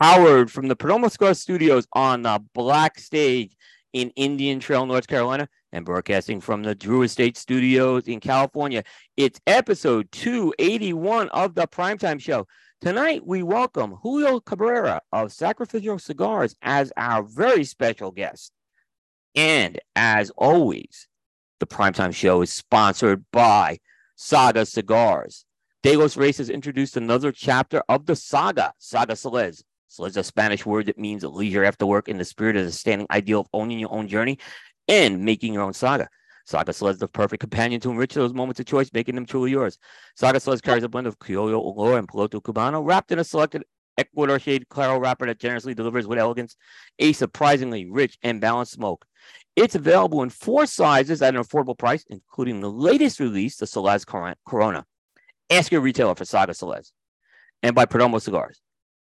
Howard from the Perdomo Cigar Studios on the Black Stage in Indian Trail, North Carolina, and broadcasting from the Drew Estate Studios in California. It's episode 281 of the Primetime Show. Tonight, we welcome Julio Cabrera of Sacrificio Cigars as our very special guest. And as always, the Primetime Show is sponsored by Saga Cigars. De Los Reyes introduced another chapter of the saga, Saga Celez. So it's a Spanish word that means leisure after work in the spirit of the standing ideal of owning your own journey and making your own saga. Saga Celez is the perfect companion to enrich those moments of choice, making them truly yours. Saga Celez carries a blend of Criollo Olor and Piloto Cubano wrapped in a selected Ecuador shade Claro wrapper that generously delivers with elegance a surprisingly rich and balanced smoke. It's available in four sizes at an affordable price, including the latest release, the Celez Corona. Ask your retailer for Saga Celez. And by Perdomo Cigars.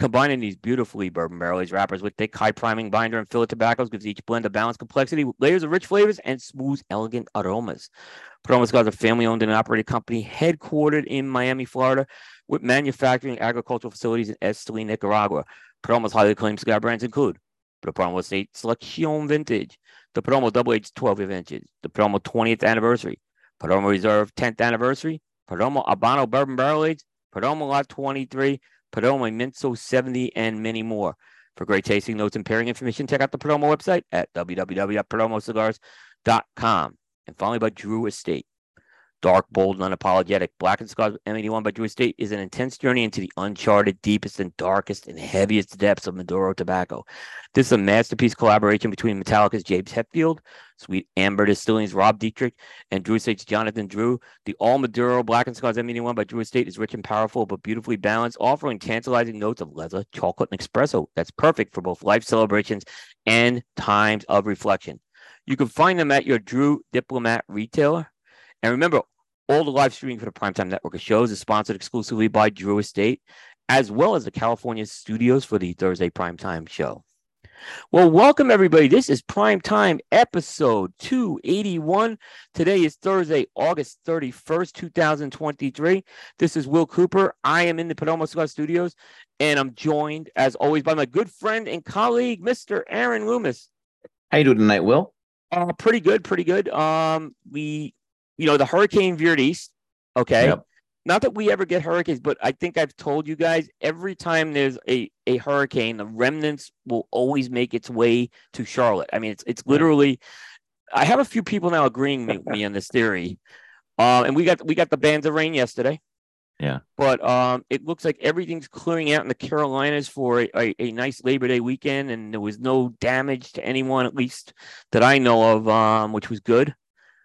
Combining these beautifully bourbon barrel aged wrappers with thick, high priming binder and filler tobaccos gives each blend a balanced complexity, layers of rich flavors, and smooth, elegant aromas. Perdomo Cigars is a family owned and operated company headquartered in Miami, Florida, with manufacturing agricultural facilities in Esteli, Nicaragua. Perdomo's highly acclaimed cigar brands include the Perdomo Estate Selection Vintage, the Perdomo Double Aged 12 Vintage, the Perdomo 20th Anniversary, Perdomo Reserve 10th Anniversary, Perdomo Habano Bourbon Barrel Aged, Perdomo Lot 23, Perdomo Inmenso 70, and many more. For great tasting notes and pairing information, check out the Perdomo website at www.perdomocigars.com. And finally, by Drew Estate. Dark, bold, and unapologetic. Blackened Cigars M81 by Drew Estate is an intense journey into the uncharted, deepest, and darkest and heaviest depths of Maduro tobacco. This is a masterpiece collaboration between Metallica's James Hetfield, Sweet Amber Distilling's Rob Dietrich, and Drew Estate's Jonathan Drew. The all Maduro Blackened Cigars M81 by Drew Estate is rich and powerful, but beautifully balanced, offering tantalizing notes of leather, chocolate, and espresso. That's perfect for both life celebrations and times of reflection. You can find them at your Drew Diplomat retailer. And remember, all the live streaming for the Primetime Network of shows is sponsored exclusively by Drew Estate, as well as the California studios for the Thursday Primetime show. Well, welcome everybody. This is Primetime episode 281. Today is Thursday, August 31st, 2023. This is Will Cooper. I am in the Cigar Studios, and I'm joined, as always, by my good friend and colleague, Mr. Aaron Loomis. How you doing tonight, Will? Uh, pretty good, pretty good. Um, we you know, the hurricane veered east. Okay. Yep. Not that we ever get hurricanes, but I think I've told you guys every time there's a, a hurricane, the remnants will always make its way to Charlotte. I mean, it's it's literally. I have a few people now agreeing with me on this theory, uh, and we got we got the bands of rain yesterday. Yeah. But um, it looks like everything's clearing out in the Carolinas for a, a, a, nice Labor Day weekend, and there was no damage to anyone, at least that I know of, um, which was good.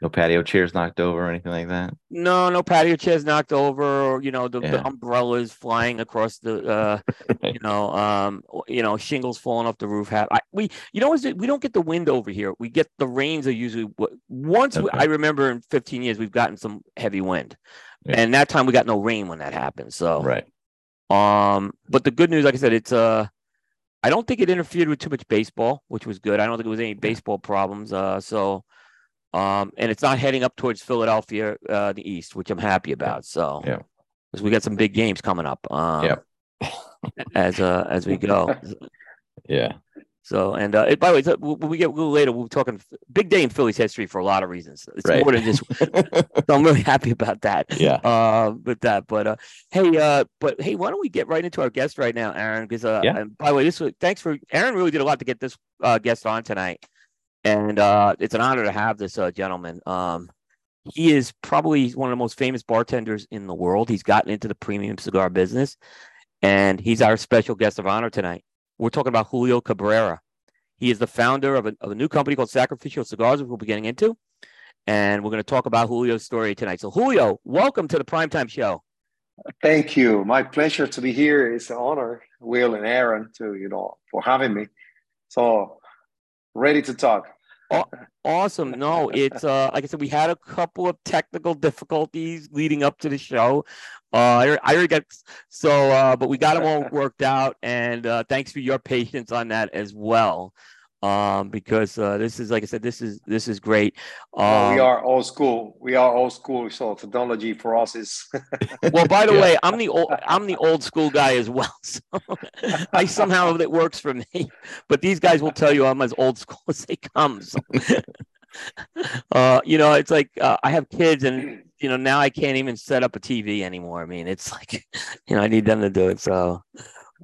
No patio chairs knocked over or anything like that. No, no patio chairs knocked over, or you know the, yeah. the umbrellas flying across the, uh, you know, um, you know shingles falling off the roof. Have I, we, you know, we don't get the wind over here. We get the rains are usually once. Okay. We, I remember in 15 years we've gotten some heavy wind, yeah. and that time we got no rain when that happened. So right. Um, but the good news, like I said, it's uh, I don't think it interfered with too much baseball, which was good. I don't think it was any baseball problems. Uh, so um, and it's not heading up towards Philadelphia, uh, the East, which I'm happy about. So, yeah, because we got some big games coming up. Um, yeah, as uh, as we go. yeah. So, and uh, by the way, when we get a little later, we're talking big day in Phillies history for a lot of reasons. It's right. more than just. so I'm really happy about that. Yeah. Uh, with that, but uh, hey, uh, but hey, why don't we get right into our guest right now, Aaron? Because uh, yeah. by the way, this was thanks for Aaron. Really did a lot to get this uh, guest on tonight and uh, it's an honor to have this uh, gentleman. Um, he is probably one of the most famous bartenders in the world. He's gotten into the premium cigar business, and he's our special guest of honor tonight. We're talking about Julio Cabrera. He is the founder of a, of a new company called Sacrificio Cigars, which we'll be getting into. And we're going to talk about Julio's story tonight. So, Julio, welcome to the Primetime Show. Thank you. My pleasure to be here. It's an honor, Will and Aaron, to you know, for having me. So, ready to talk. Awesome. No, it's uh, like I said, we had a couple of technical difficulties leading up to the show. Uh, I, I already got so, uh, but we got them all worked out, and uh, thanks for your patience on that as well um, because uh, this is like I said, this is this is great. Um, well, we are old school. We are old school, so technology for us is. well, by the yeah. way, I'm the old I'm the old school guy as well. So I somehow it works for me, but these guys will tell you I'm as old school as they come. So. uh, you know, it's like uh, I have kids, and you know now I can't even set up a TV anymore. I mean, it's like you know I need them to do it. So,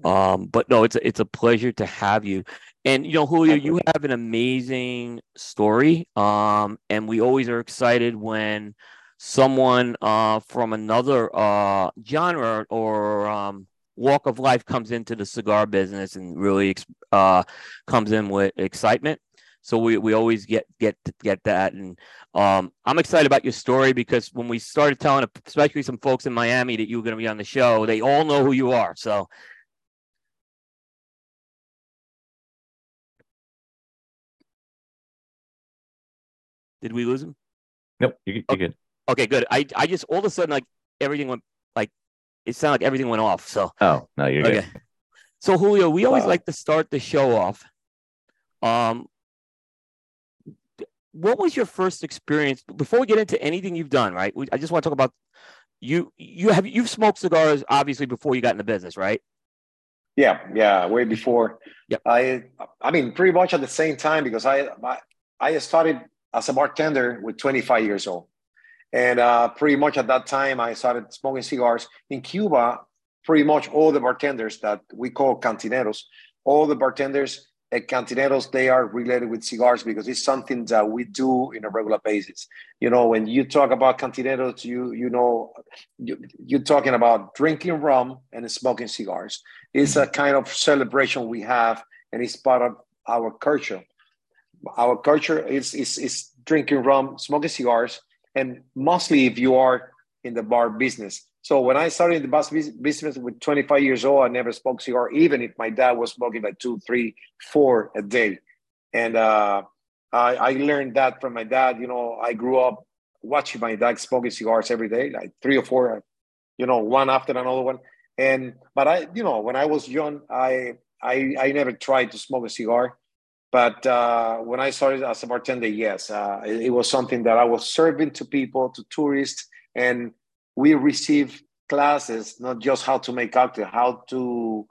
um, but no, it's a, it's a pleasure to have you. And you know, Julio, you have an amazing story. Um, and we always are excited when someone uh, from another uh, genre or um, walk of life comes into the cigar business and really uh, comes in with excitement. So we, we always get get get that, and um, I'm excited about your story because when we started telling, especially some folks in Miami, that you were going to be on the show, they all know who you are. So Did we lose him? Nope, you're, you're good. Okay, good. I I just all of a sudden like everything went like it sounded like everything went off. So oh no, you're okay. good. So Julio, we always wow. like to start the show off. Um, what was your first experience before we get into anything you've done? Right, I just want to talk about you. You have you've smoked cigars obviously before you got in the business, right? Yeah, yeah, way before. Yeah, I I mean pretty much at the same time because I I, I started as a bartender with 25 years old. And uh, pretty much at that time, I started smoking cigars. In Cuba, pretty much all the bartenders that we call cantineros, all the bartenders at cantineros, they are related with cigars because it's something that we do in a regular basis. You know, when you talk about cantineros, you you know, you, you're talking about drinking rum and smoking cigars. It's a kind of celebration we have, and it's part of our culture our culture is, is, is drinking rum, smoking cigars, and mostly if you are in the bar business. So when I started in the bar business with 25 years old, I never smoked cigar, even if my dad was smoking like two, three, four a day. And uh, I, I learned that from my dad. You know, I grew up watching my dad smoking cigars every day, like three or four, you know, one after another one. And but I, you know, when I was young, I I I never tried to smoke a cigar. But uh, when I started as a bartender, yes, uh, it, it, was something that I was serving to people, to tourists, and we received classes, not just how to make cocktail, how to,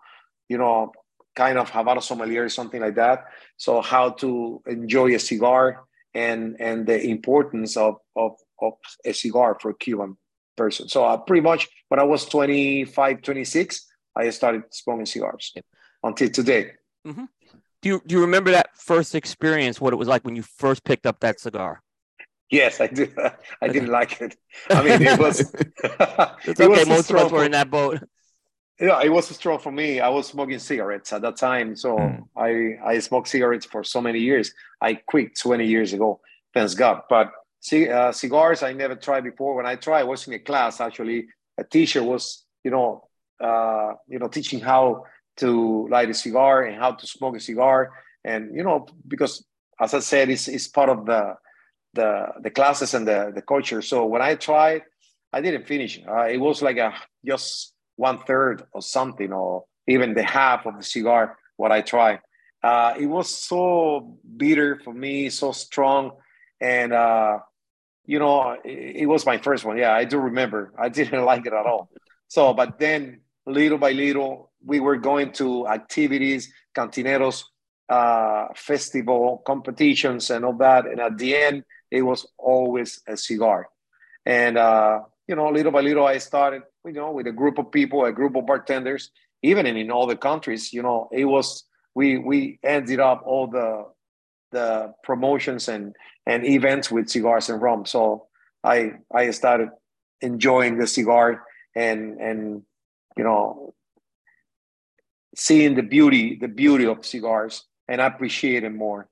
you know, kind of Havana sommelier or something like that. So how to enjoy a cigar and and the importance of of, of a cigar for a Cuban person. So uh, pretty much when I was 25, 26, I started smoking cigars until today. Mm-hmm do you do you remember that first experience? What it was like when you first picked up that cigar? Yes, I do. I didn't like it. I mean, it was. it's it okay. Was Most of us were in that boat. Yeah, it was strong for me. I was smoking cigarettes at that time, so mm. I I smoked cigarettes for so many years. I quit 20 years ago, thanks God. But see, uh, cigars I never tried before. When I tried, I was in a class actually. A teacher was, you know, uh, you know, teaching how to light a cigar and how to smoke a cigar. And you know, because as I said, it's, it's part of the the the classes and the the culture. So when I tried, I didn't finish. Uh, it was like a just one third or something, or even the half of the cigar. What I tried, uh, it was so bitter for me, so strong, and uh, you know, it, it was my first one. Yeah, I do remember. I didn't like it at all. So, but then little by little, we were going to activities, cantineros, uh, festival competitions, and all that. And at the end, it was always a cigar. And uh, you know, little by little, I started, you know, with a group of people, a group of bartenders, even in, in all the countries. You know, it was we we ended up all the the promotions and and events with cigars and rum. So I I started enjoying the cigar and and you know seeing the beauty, the beauty of cigars and appreciate it more.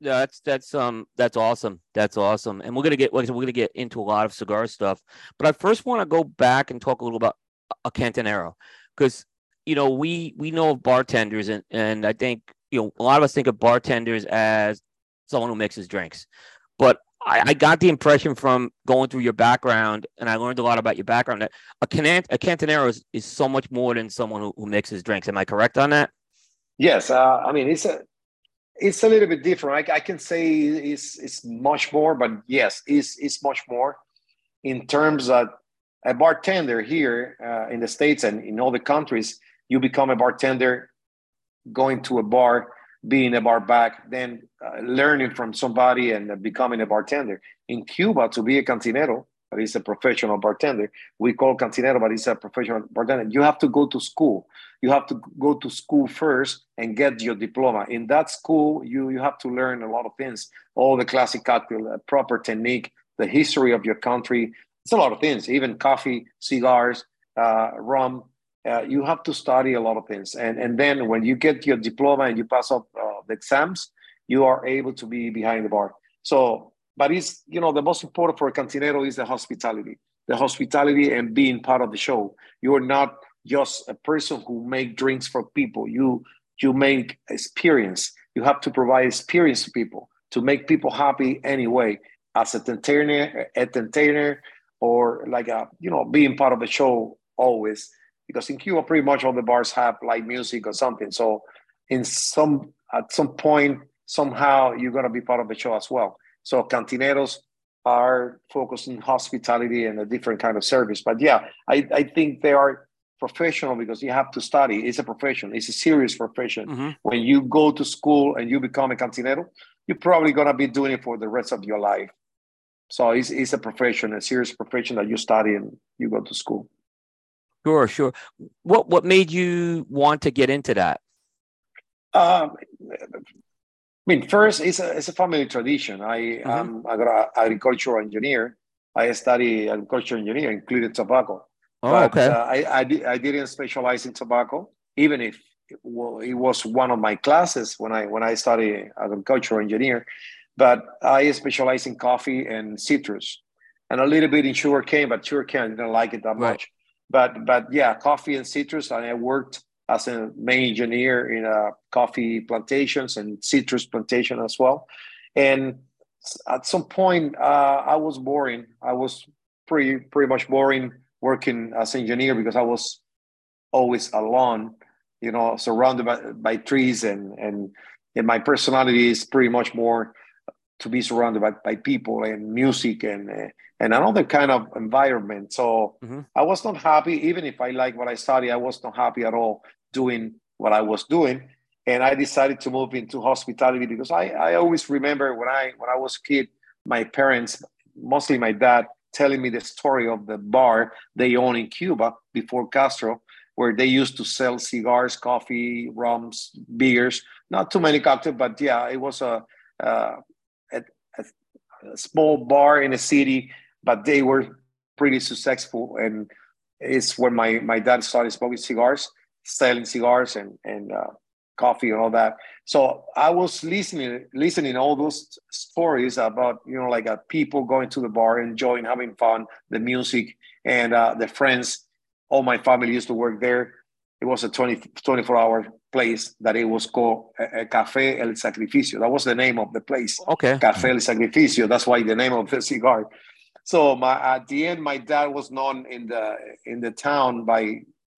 Yeah, that's that's um that's awesome. That's awesome. And we're gonna get we're gonna get into a lot of cigar stuff. But I first want to go back and talk a little about a Cantinero because you know we we know of bartenders and and I think you know, a lot of us think of bartenders as someone who mixes drinks, but I, I, got the impression from going through your background, and I learned a lot about your background that a, can- a cantinero is, is so much more than someone who, who mixes drinks. Am I correct on that? Yes, uh, I mean it's a it's a little bit different. I, I can say it's it's much more, but yes, it's it's much more in terms of a bartender here uh, in the states and in all the countries. You become a bartender, going to a bar, being a bar back, then uh, learning from somebody and uh, becoming a bartender. In Cuba, to be a cantinero, that is a professional bartender. We call cantinero, but it's a professional bartender. You have to go to school. You have to go to school first and get your diploma. In that school, you, you have to learn a lot of things, all the classic cocktail, uh, proper technique, the history of your country. It's a lot of things, even coffee, cigars, uh, rum. Uh, you have to study a lot of things. And, and then when you get your diploma and you pass up uh, the exams, you are able to be behind the bar. So but it's you know the most important for a cantinero is the hospitality. The hospitality and being part of the show. You're not just a person who make drinks for people. You you make experience. You have to provide experience to people to make people happy anyway. As a entertainer a entertainer or like a you know being part of the show always because in cuba pretty much all the bars have live music or something so in some at some point somehow you're going to be part of the show as well so cantineros are focused in hospitality and a different kind of service. But yeah, I, I think they are professional because you have to study. It's a profession. It's a serious profession. Mm-hmm. When you go to school and you become a cantinero, you're probably gonna be doing it for the rest of your life. So it's, it's a profession, a serious profession that you study and you go to school. Sure, sure. What what made you want to get into that? Um, I mean, first, it's a, it's a family tradition. I mm-hmm. am an agricultural engineer. I study agricultural engineering, including tobacco. Oh, but, okay. Uh, I, I, di- I didn't specialize in tobacco, even if it, was one of my classes when I when I studied agricultural engineer. But I specialize in coffee and citrus, and a little bit in sugar cane. But sugar cane, I didn't like it that right. much. But but yeah, coffee and citrus. And I worked as a main engineer in uh, coffee plantations and citrus plantation as well. And at some point, uh, I was boring. I was pretty pretty much boring working as an engineer because I was always alone, you know, surrounded by, by trees and, and and my personality is pretty much more to be surrounded by, by people and music and uh, and another kind of environment. So mm-hmm. I was not happy, even if I like what I study, I was not happy at all doing what I was doing. And I decided to move into hospitality because I, I always remember when I when I was a kid, my parents, mostly my dad, telling me the story of the bar they own in Cuba before Castro, where they used to sell cigars, coffee, rums, beers. Not too many cocktails, but yeah, it was a, uh, small bar in a city, but they were pretty successful. And it's when my my dad started smoking cigars selling cigars and and uh, coffee and all that. So I was listening listening all those stories about you know like uh, people going to the bar, enjoying, having fun, the music, and uh, the friends. All my family used to work there. It was a 20, 24 hour place that it was called uh, Café El Sacrificio. That was the name of the place. Okay. Café El Sacrificio. That's why the name of the cigar. So my at the end, my dad was known in the in the town by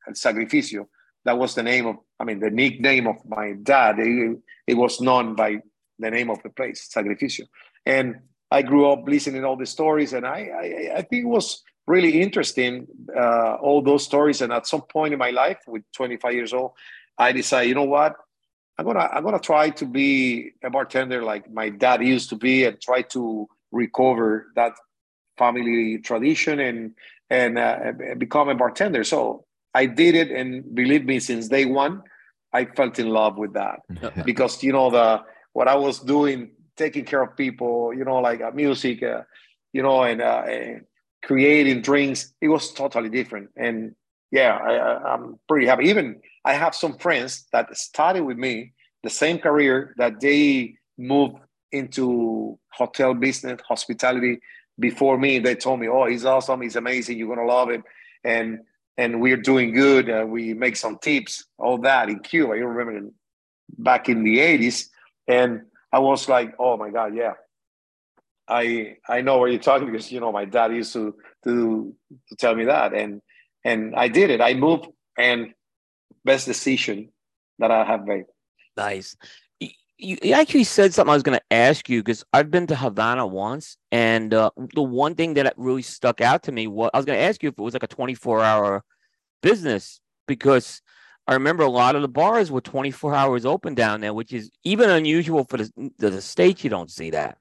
El Sacrificio that was the name of, I mean, the nickname of my dad. It, it was known by the name of the place, Sacrificio. And I grew up listening all the stories, and I, I, I think it was really interesting, uh, all those stories. And at some point in my life, with 25 years old, I decided, you know what? I'm gonna I'm gonna try to be a bartender like my dad used to be, and try to recover that family tradition and and uh, become a bartender. So I did it, and believe me, since day one, I felt in love with that because you know the what I was doing, taking care of people, you know, like uh, music, uh, you know, and uh, creating drinks. It was totally different, and yeah, I, I'm pretty happy. Even I have some friends that studied with me the same career that they moved into hotel business, hospitality before me. They told me, "Oh, he's awesome. He's amazing. You're gonna love it." And and we're doing good. Uh, we make some tips, all that in Cuba. You remember back in the 80s. And I was like, oh my God, yeah. I I know what you're talking because you know my dad used to to to tell me that and and I did it. I moved and best decision that I have made. Nice. You, actually said something I was going to ask you because I've been to Havana once, and uh, the one thing that really stuck out to me was I was going to ask you if it was like a 24 hour business because I remember a lot of the bars were 24 hours open down there, which is even unusual for the, the states. You don't see that.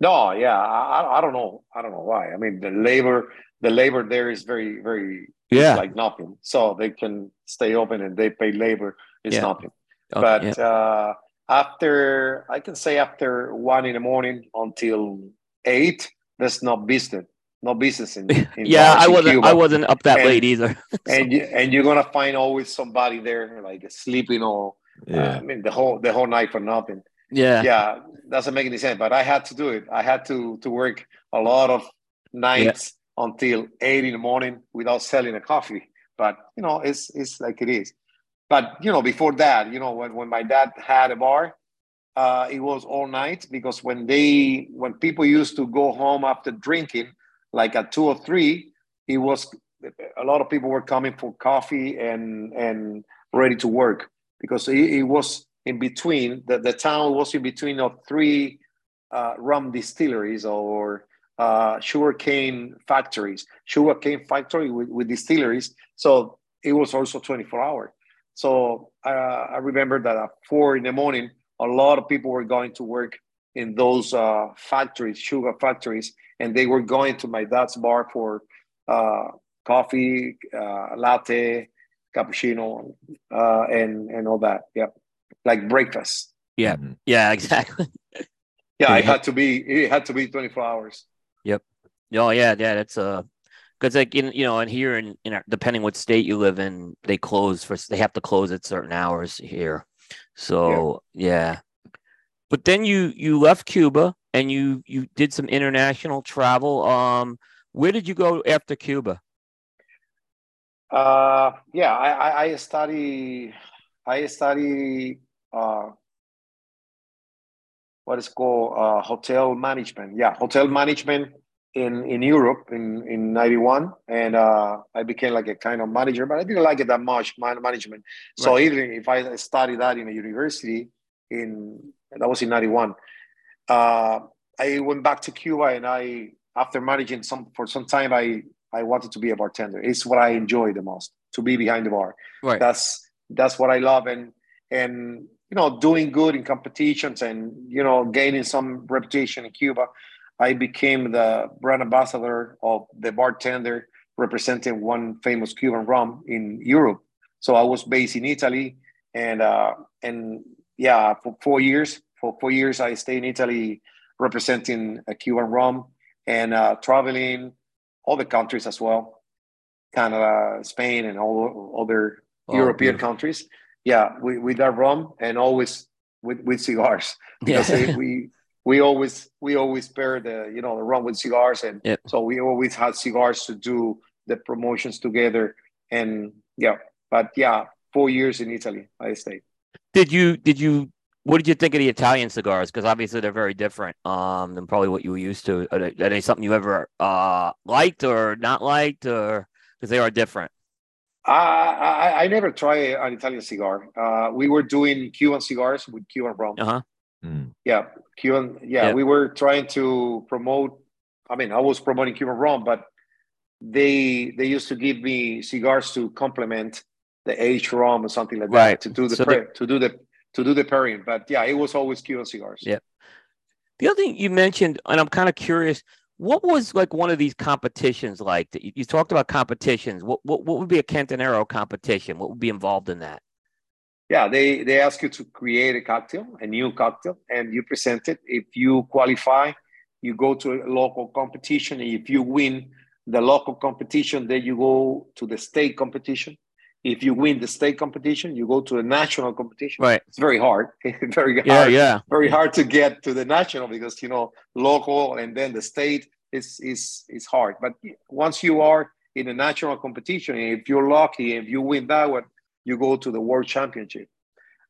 No, yeah, I, I don't know. I don't know why. I mean, the labor, the labor there is very, very, yeah, like nothing. So they can stay open and they pay labor. is yeah. nothing. Okay, but yeah. uh, after, I can say after one in the morning until eight, there's no business no business in, in yeah i wasn't Cuba. i wasn't up that and, late either and you, and you're gonna find always somebody there like sleeping or yeah. Uh, i mean the whole the whole night for nothing yeah. Yeah doesn't make any sense but i had to do it. I had to to work a lot of nights yeah. until eight in the morning without selling a coffee but you know it's it's like it is. But you know before that you know when, when my dad had a bar uh, it was all night because when they when people used to go home after drinking like at two or three, it was a lot of people were coming for coffee and and ready to work because it, it was in between the, the town was in between of three uh, rum distilleries or uh, sugarcane factories, sugarcane factory with, with distilleries. So it was also 24 hour. So uh, I remember that at four in the morning, a lot of people were going to work in those uh, factories, sugar factories, and they were going to my dad's bar for uh, coffee, uh, latte, cappuccino, uh, and and all that. Yep, like breakfast. Yeah, mm-hmm. yeah, exactly. yeah, it had to be. It had to be twenty four hours. Yep. Oh yeah, yeah. That's uh, because like in you know, and here in in our, depending what state you live in, they close for they have to close at certain hours here. So yeah. yeah. But then you you left Cuba and you you did some international travel. Um, where did you go after Cuba? Uh, yeah, I, I, study I study uh, what is called uh, hotel management. Yeah, hotel management in in Europe in in '91, and uh, I became like a kind of manager, but I didn't like it that much man management. So right. even if I studied that in a university in that was in '91 uh, I went back to Cuba and I, after managing some for some time, I I wanted to be a bartender. It's what I enjoy the most to be behind the bar. Right. That's that's what I love and and you know doing good in competitions and you know gaining some reputation in Cuba. I became the brand ambassador of the bartender representing one famous Cuban rum in Europe. So I was based in Italy and uh, and yeah for four years for four years, I stayed in Italy representing a Cuban rum and uh, traveling all the countries as well, Canada, Spain, and all other oh, European beautiful. countries. Yeah, with, with that rum and always with, with cigars because yeah. we we always we always pair the you know the rum with cigars and yep. so we always had cigars to do the promotions together and yeah but yeah four years in italy i stayed did you did you what did you think of the Italian cigars? Because obviously they're very different um, than probably what you were used to. Are they, are they something you ever uh, liked or not liked, or because they are different? Uh, I, I never tried an Italian cigar. Uh, we were doing Cuban cigars with Cuban rum. Uh huh. Mm. Yeah, Cuban. Yeah, yeah, we were trying to promote. I mean, I was promoting Cuban rum, but they they used to give me cigars to complement the aged rum or something like right. that to do the so pre- to do the to do the pairing. But yeah, it was always Cuban cigars. Yeah. The other thing you mentioned, and I'm kind of curious, what was like one of these competitions like? You, you talked about competitions. What, what what would be a Cantinero competition? What would be involved in that? Yeah, they they ask you to create a cocktail, a new cocktail, and you present it. If you qualify, you go to a local competition. If you win the local competition, then you go to the state competition if you win the state competition, you go to a national competition. Right. It's very hard. very hard. Yeah, yeah. Very hard to get to the national because you know local and then the state is is is hard. But once you are in a national competition, if you're lucky, if you win that one, you go to the world championship.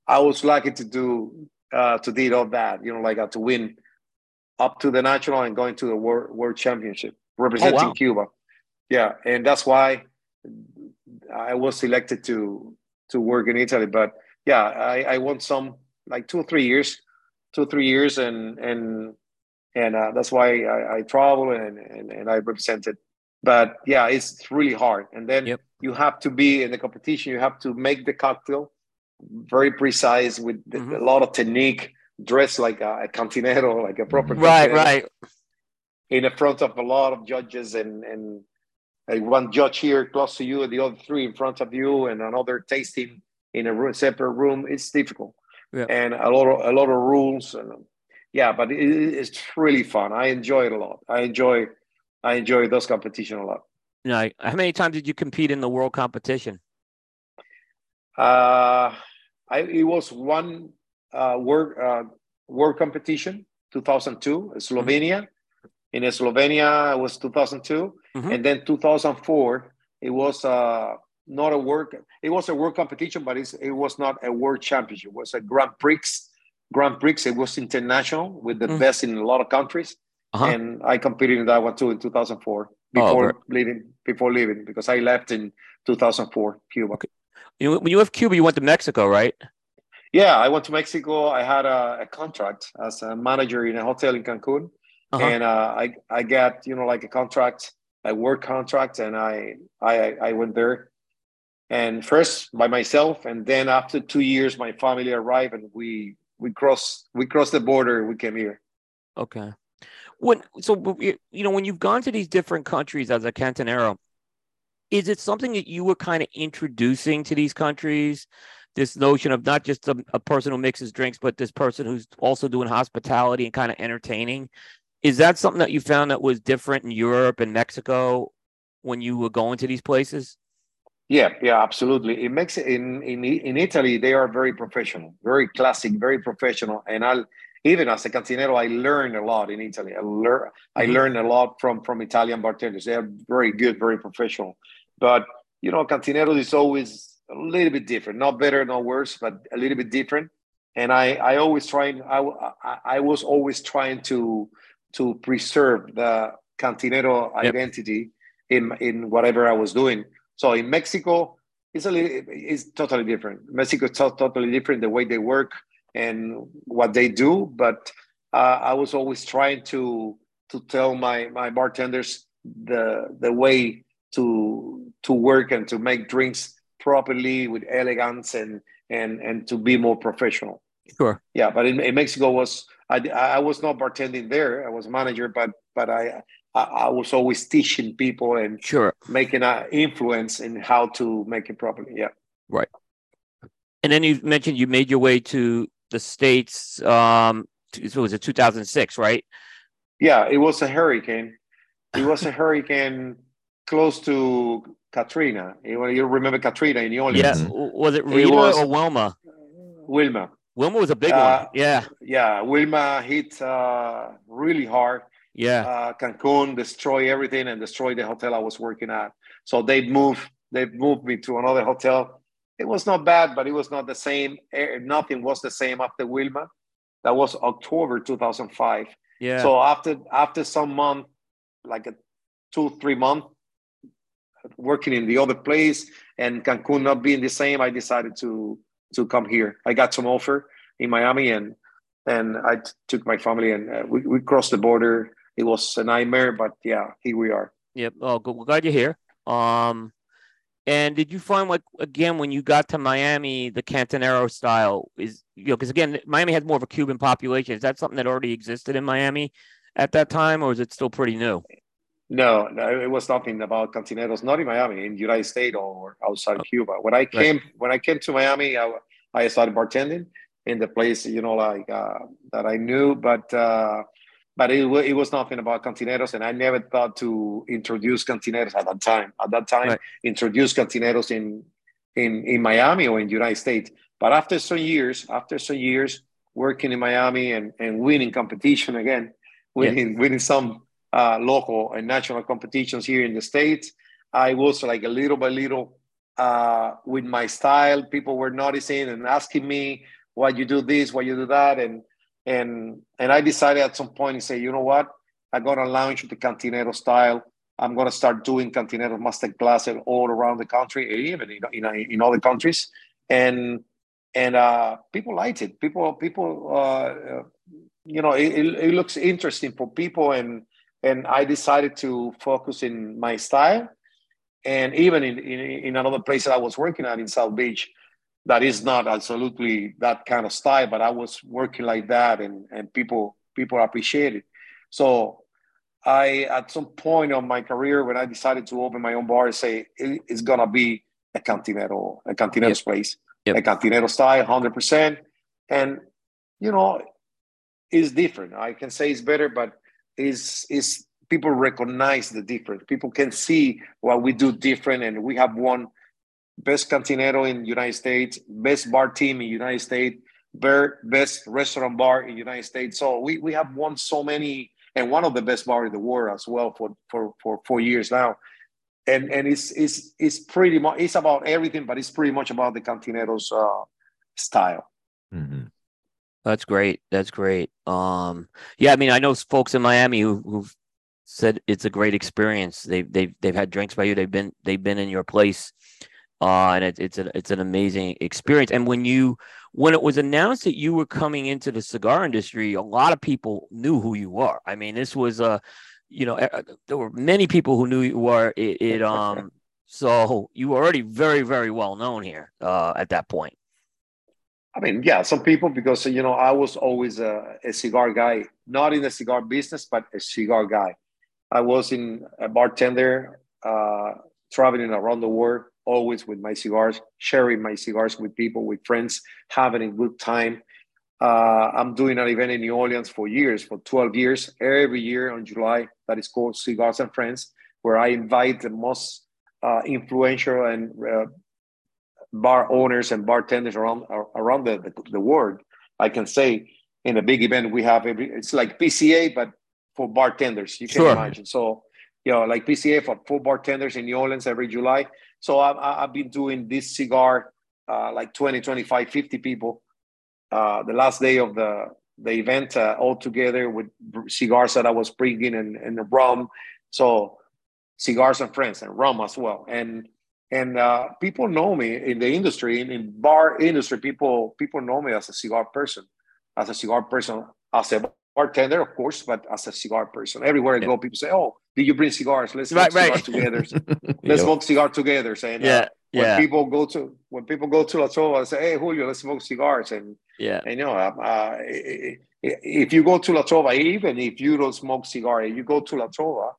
I was lucky to do uh, to did all that. You know, like uh, to win up to the national and going to the world, world championship representing oh, wow. Cuba. Yeah, and that's why I was selected to to work in Italy. But yeah, I, I won some like two or three years, two or three years, and and and uh, that's why I, I travel and, and and I represented. But yeah, it's really hard. And then yep. you have to be in the competition. You have to make the cocktail very precise with mm-hmm. a lot of technique, dressed like a, a cantinero, like a proper right, right, in the front of a lot of judges and and like one judge here close to you and the other three in front of you and another tasting in a room, separate room. It's difficult. Yeah. and a lot of a lot of rules and yeah but it, it's really fun. I enjoy it a lot. I enjoy i enjoy those competition a lot. Know, how many times did you compete in the world competition? Uh I, it was one uh, world uh, world competition 2002 slovenia mm-hmm in Slovenia it was 2002, mm-hmm. and then 2004 it was uh, not a work. It was a world competition, but it was not a world championship. It was a Grand Prix. Grand Prix. It was international with the mm-hmm. best in a lot of countries, uh-huh. and I competed in that one too in 2004 before oh, leaving. Before leaving, because I left in 2004 Cuba. Okay. You, when you left Cuba, you went to Mexico, right? Yeah, I went to Mexico. I had a, a contract as a manager in a hotel in Cancun uh-huh. and uh, I I got you know like a contract, a work contract, and I I I went there, and first by myself, and then after two years, my family arrived, and we we crossed we crossed the border. We came here. Okay. When so you know when you've gone to these different countries as a cantinero, is it something that you were kind of introducing to these countries? This notion of not just a, a person who mixes drinks, but this person who's also doing hospitality and kind of entertaining is that something that you found that was different in Europe and Mexico when you were going to these places? Yeah, yeah, absolutely. It makes it in in in Italy they are very professional, very classic, very professional. And I even as a cantinero, I learned a lot in Italy. I learned I mm-hmm. learned a lot from from Italian bartenders. They are very good, very professional. But you know, cantinero is always a little bit different, not better, not worse, but a little bit different. And I I always trying I I, I was always trying to to preserve the cantinero yep. identity in in whatever I was doing. So in Mexico, it's a little, it's totally different. Mexico is totally different the way they work and what they do. But uh, I was always trying to to tell my my bartenders the the way to to work and to make drinks properly with elegance and and and to be more professional. Sure. Yeah, but in, in Mexico was I, I was not bartending there. I was manager, but but I I, I was always teaching people and sure making an influence in how to make it properly. Yeah. Right. And then you mentioned you made your way to the states. Um, so was it 2006, right? Yeah, it was a hurricane. It was a hurricane close to Katrina. You, you remember Katrina in New Orleans? Yeah. Was it Rita it was, or Wilma? Wilma. Wilma was a big uh, one. Yeah. Yeah. Wilma hit uh, really hard. Yeah. Uh, Cancun destroyed everything and destroyed the hotel I was working at. So they moved. They moved me to another hotel. It was not bad, but it was not the same. Nothing was the same after Wilma. That was October 2005. Yeah. So after after some month, like a two three month, working in the other place and Cancun not being the same, I decided to to come here. I got some offer in Miami, and and I t- took my family and uh, we we crossed the border. It was a nightmare, but yeah, here we are. Yep. Oh, good. We're glad you're here. Um, and did you find like again when you got to Miami, the Cantinero style is you know because again Miami has more of a Cuban population. Is that something that already existed in Miami at that time, or is it still pretty new? No, no, it was nothing about cantineros, not in Miami, in the United States or outside oh. Cuba. When I came, right. when I came to Miami, I, I started bartending in the place, you know, like uh, that I knew, but uh, but it, it was nothing about cantineros, and I never thought to introduce cantineros at that time. At that time, right. introduce cantineros in in in Miami or in the United States. But after some years, after some years working in Miami and and winning competition again, winning yeah. winning some uh, local and national competitions here in the States. I was like a little by little uh, with my style. People were noticing and asking me why you do this, why you do that, and and and I decided at some point to say, you know what, I'm gonna launch the Cantinero style. I'm gonna start doing Cantinero master classes all around the country, even in, in, in other countries, and and uh, people liked it. People people uh, you know it, it looks interesting for people, and and I decided to focus in my style, and even in in, in another place that I was working at in South Beach that is not absolutely that kind of style, but I was working like that, and and people people appreciate it. So I at some point of my career when I decided to open my own bar, I say it, it's gonna be a cantinero, a cantinero yep. place, yep. a cantinero style, hundred percent, and you know, it's different. I can say it's better, but is is people recognize the difference. People can see what we do different, and we have one best cantinero in United States, best bar team in United States, best restaurant bar in United States. So we, we have won so many and one of the best bar in the world as well for for for four years now. And and it's it's it's pretty much it's about everything, but it's pretty much about the Cantinero's uh, style. Mm-hmm. That's great. That's great. Um, yeah, I mean, I know folks in Miami who, who've said it's a great experience. They've they've they've had drinks by you. They've been they've been in your place uh, and it, it's an it's an amazing experience. And when you when it was announced that you were coming into the cigar industry, a lot of people knew who you were. I mean, this was a, you know, there were many people who knew you were. It, it um, so you were already very very well known here uh, at that point. I mean, yeah, some people because you know I was always a, a cigar guy, not in the cigar business, but a cigar guy. I was in a bartender, uh, traveling around the world always with my cigars, sharing my cigars with people, with friends, having a good time. Uh, I'm doing an event in New Orleans for years, for 12 years, every year on July, that is called Cigars and Friends, where I invite the most uh, influential and uh, bar owners and bartenders around around the, the, the, world. I can say in a big event we have every, it's like PCA, but for bartenders. You can sure. imagine. So you know, like PCA for bartenders in New Orleans every July. So I've, I've been doing this cigar uh, like 20, 25, 50 people. Uh, the last day of the the event uh, all together with cigars that I was bringing and, and the rum. So cigars and friends and rum as well. And and uh, people know me in the industry, in, in bar industry. People people know me as a cigar person, as a cigar person, as a bartender, of course, but as a cigar person. Everywhere I yeah. go, people say, "Oh, did you bring cigars? Let's smoke right, cigars together. let's smoke cigar together." And yeah, uh, when yeah. people go to when people go to La Trova, I say, "Hey, Julio, let's smoke cigars." And yeah, and you know, uh, uh if you go to La Trova, even if you don't smoke cigar, you go to La Trova.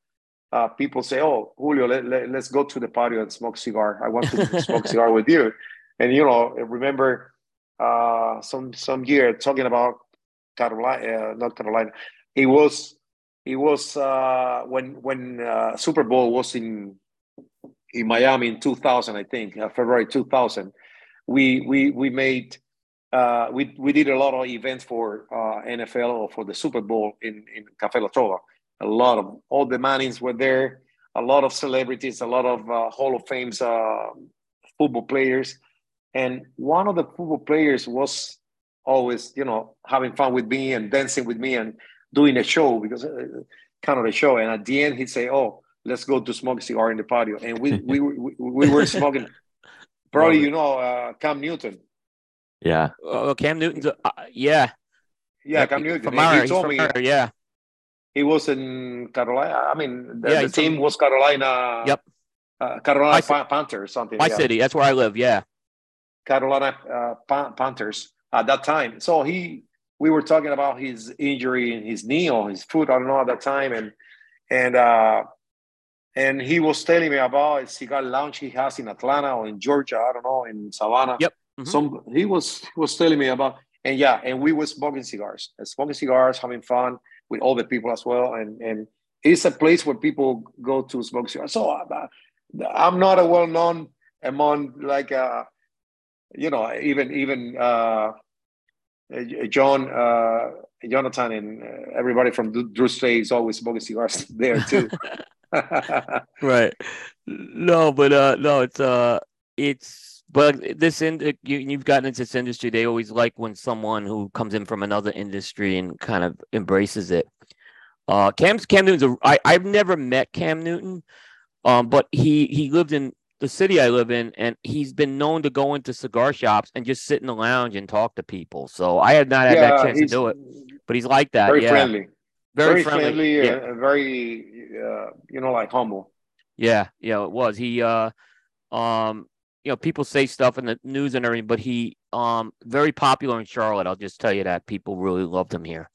Uh, people say, "Oh, Julio, let, let, let's go to the patio and smoke cigar. I want to smoke cigar with you." And you know, remember uh, some some year talking about Carolina, uh, not Carolina. It was it was uh, when when uh, Super Bowl was in in Miami in 2000, I think, uh, February 2000. We we we made uh, we we did a lot of events for uh, NFL or for the Super Bowl in in Cafe La Trova. A lot of all the Mannings were there. A lot of celebrities, a lot of uh, Hall of Fame's football players, and one of the football players was always, you know, having fun with me and dancing with me and doing a show because uh, kind of a show. And at the end, he'd say, "Oh, let's go to smoke a cigar in the patio." And we we we, we were smoking. Probably, you know, uh, Cam Newton. Yeah. Oh, Cam Newton's. Uh, yeah. Yeah, Cam Newton. From our, he told me. Her, yeah. He was in Carolina. I mean, the, yeah, the team was Carolina. Yep. Uh, Carolina pa- Panthers, something. My yeah. city. That's where I live. Yeah. Carolina uh, pa- Panthers at that time. So he, we were talking about his injury in his knee or his foot. I don't know at that time, and and uh, and he was telling me about a cigar lounge he has in Atlanta or in Georgia. I don't know in Savannah. Yep. Mm-hmm. Some he was he was telling me about, and yeah, and we were smoking cigars, smoking cigars, having fun with all the people as well, and and it's a place where people go to smoke cigars. So uh, I'm not a well known among like uh, you know, even even uh, John, uh, Jonathan, and uh, everybody from Drew Estate is always smoking cigars there too. right. No, but uh, no, it's uh, it's but this in you, you've gotten into this industry. They always like when someone who comes in from another industry and kind of embraces it. Uh, Cam Cam Newton's a, I, I've never met Cam Newton, um, but he he lived in the city I live in, and he's been known to go into cigar shops and just sit in the lounge and talk to people. So I have not had yeah, that chance to do it, but he's like that. Very yeah. friendly, very, very friendly, friendly yeah. and very uh, you know like humble. Yeah, yeah, it was. He uh, um, you know, people say stuff in the news and everything, but he um very popular in Charlotte. I'll just tell you that people really loved him here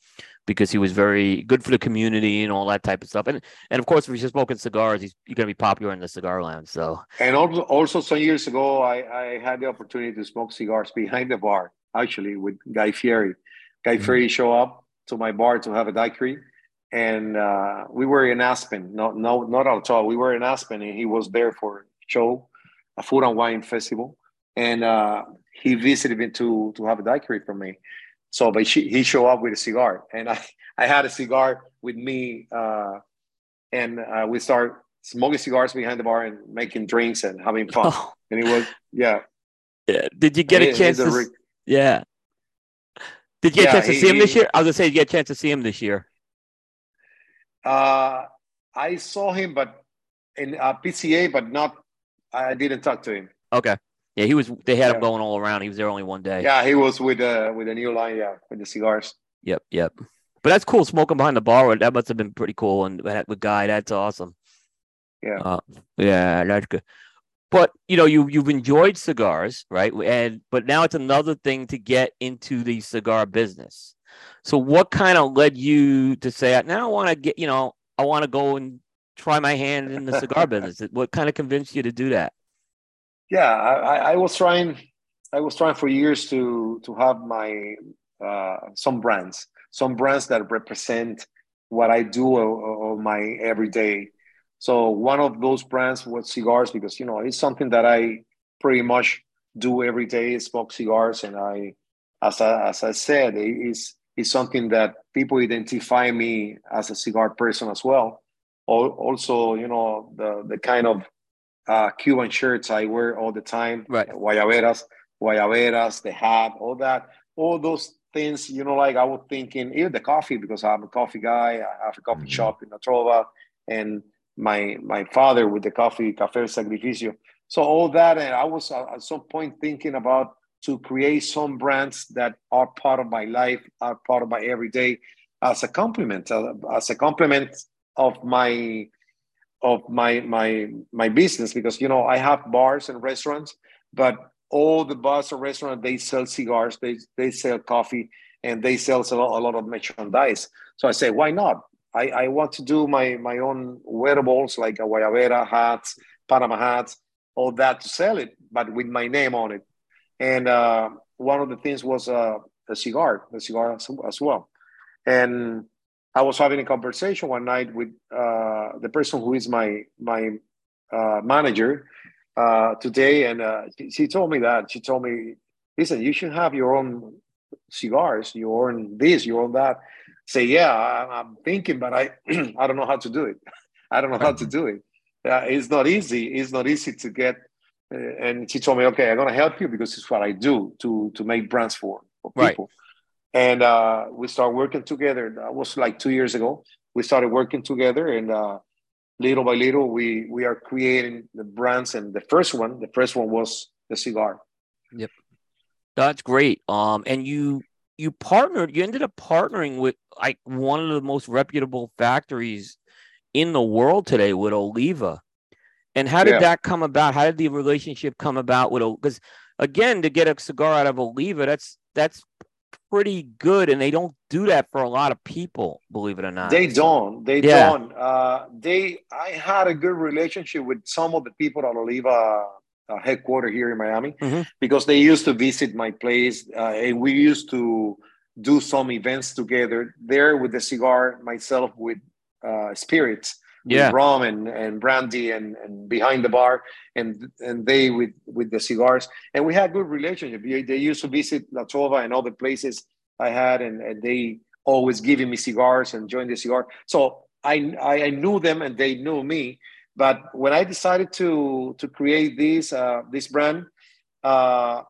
because he was very good for the community and all that type of stuff. And and of course, if he's smoking cigars, he's, he's going to be popular in the cigar lounge. So and also also some years ago, I I had the opportunity to smoke cigars behind the bar actually with Guy Fieri. Guy mm-hmm. Fieri show up to my bar to have a daiquiri, and uh, we were in Aspen. No, no, not at all. We were in Aspen, and he was there for show, a food and wine festival, and uh, he visited me to to have a daiquiri from me. So, but she, he showed up with a cigar, and I, I had a cigar with me, uh, and uh, we start smoking cigars behind the bar and making drinks and having fun. Oh. And it was, yeah. Yeah. Did you get a chance to? Re- yeah. Did you get yeah, a chance to he, see him this year? I was gonna say, did you get a chance to see him this year? Uh, I saw him, but in uh, PCA, but not. I didn't talk to him. Okay. Yeah, he was. They had yeah. him going all around. He was there only one day. Yeah, he was with uh with a new line. Yeah, with the cigars. Yep, yep. But that's cool. Smoking behind the bar. That must have been pretty cool. And with Guy, that's awesome. Yeah. Uh, yeah, that's good. But you know, you you've enjoyed cigars, right? And but now it's another thing to get into the cigar business. So, what kind of led you to say, "Now I want to get," you know, I want to go and try my hand in the cigar business? What kind of convinced you to do that? yeah I, I, was trying i was trying for years to to have my uh, some brands some brands that represent what i do on my everyday so one of those brands was cigars because you know it's something that i pretty much do every day smoke cigars and i as i, as I said it's it's something that people identify me as a cigar person as well also you know the the kind of uh, Cuban shirts I wear all the time. Right. Guayaberas, guayaberas, the hat, all that, all those things. You know, like I was thinking, even the coffee because I'm a coffee guy. I have a coffee mm-hmm. shop in La Trova, and my my father with the coffee, Café Sacrificio. So all that, and I was uh, at some point thinking about to create some brands that are part of my life, are part of my everyday, as a compliment, uh, as a compliment of my of my my my business because you know I have bars and restaurants, but all the bars and restaurants they sell cigars, they they sell coffee, and they sell a lot, a lot of merchandise. So I say, why not? I, I want to do my my own wearables like a guayabera hats, Panama hats, all that to sell it, but with my name on it. And uh, one of the things was uh, a cigar, a cigar as, as well. And I was having a conversation one night with uh, the person who is my my uh, manager uh, today, and uh, she, she, told me that she told me, "Listen, you should have your own cigars, you own this, you own that." Say, yeah, I, am thinking, but I I don't know how to do it. I don't know how to do it. it's not easy. It's not easy to get. Uh, and she told me, "Okay, I'm gonna help you because it's what I do to to make brands for, for people." Right and uh, we started working together. That was like two years ago. We started working together, and uh, little by little, we we are creating the brands. And the first one, the first one was the cigar. Yep, that's great. Um, and you you partnered. You ended up partnering with like one of the most reputable factories in the world today with Oliva. And how did yeah. that come about? How did the relationship come about with? Because again, to get a cigar out of Oliva, that's that's pretty good, and they don't do that for a lot of people. Believe it or not, they don't. They yeah. don't. Uh, they. I had a good relationship with some of the people at Oliva uh, headquarters here in Miami mm-hmm. because they used to visit my place, uh, and we used to do some events together there with the cigar. Myself with uh, spirits yeah. rum and, and brandy and, and behind the bar and and they with with the cigars and we had good relationship they used to visit la trova and other places i had and, and they always giving me cigars and join the cigar so I, I knew them and they knew me but when i decided to to create this uh, this brand uh,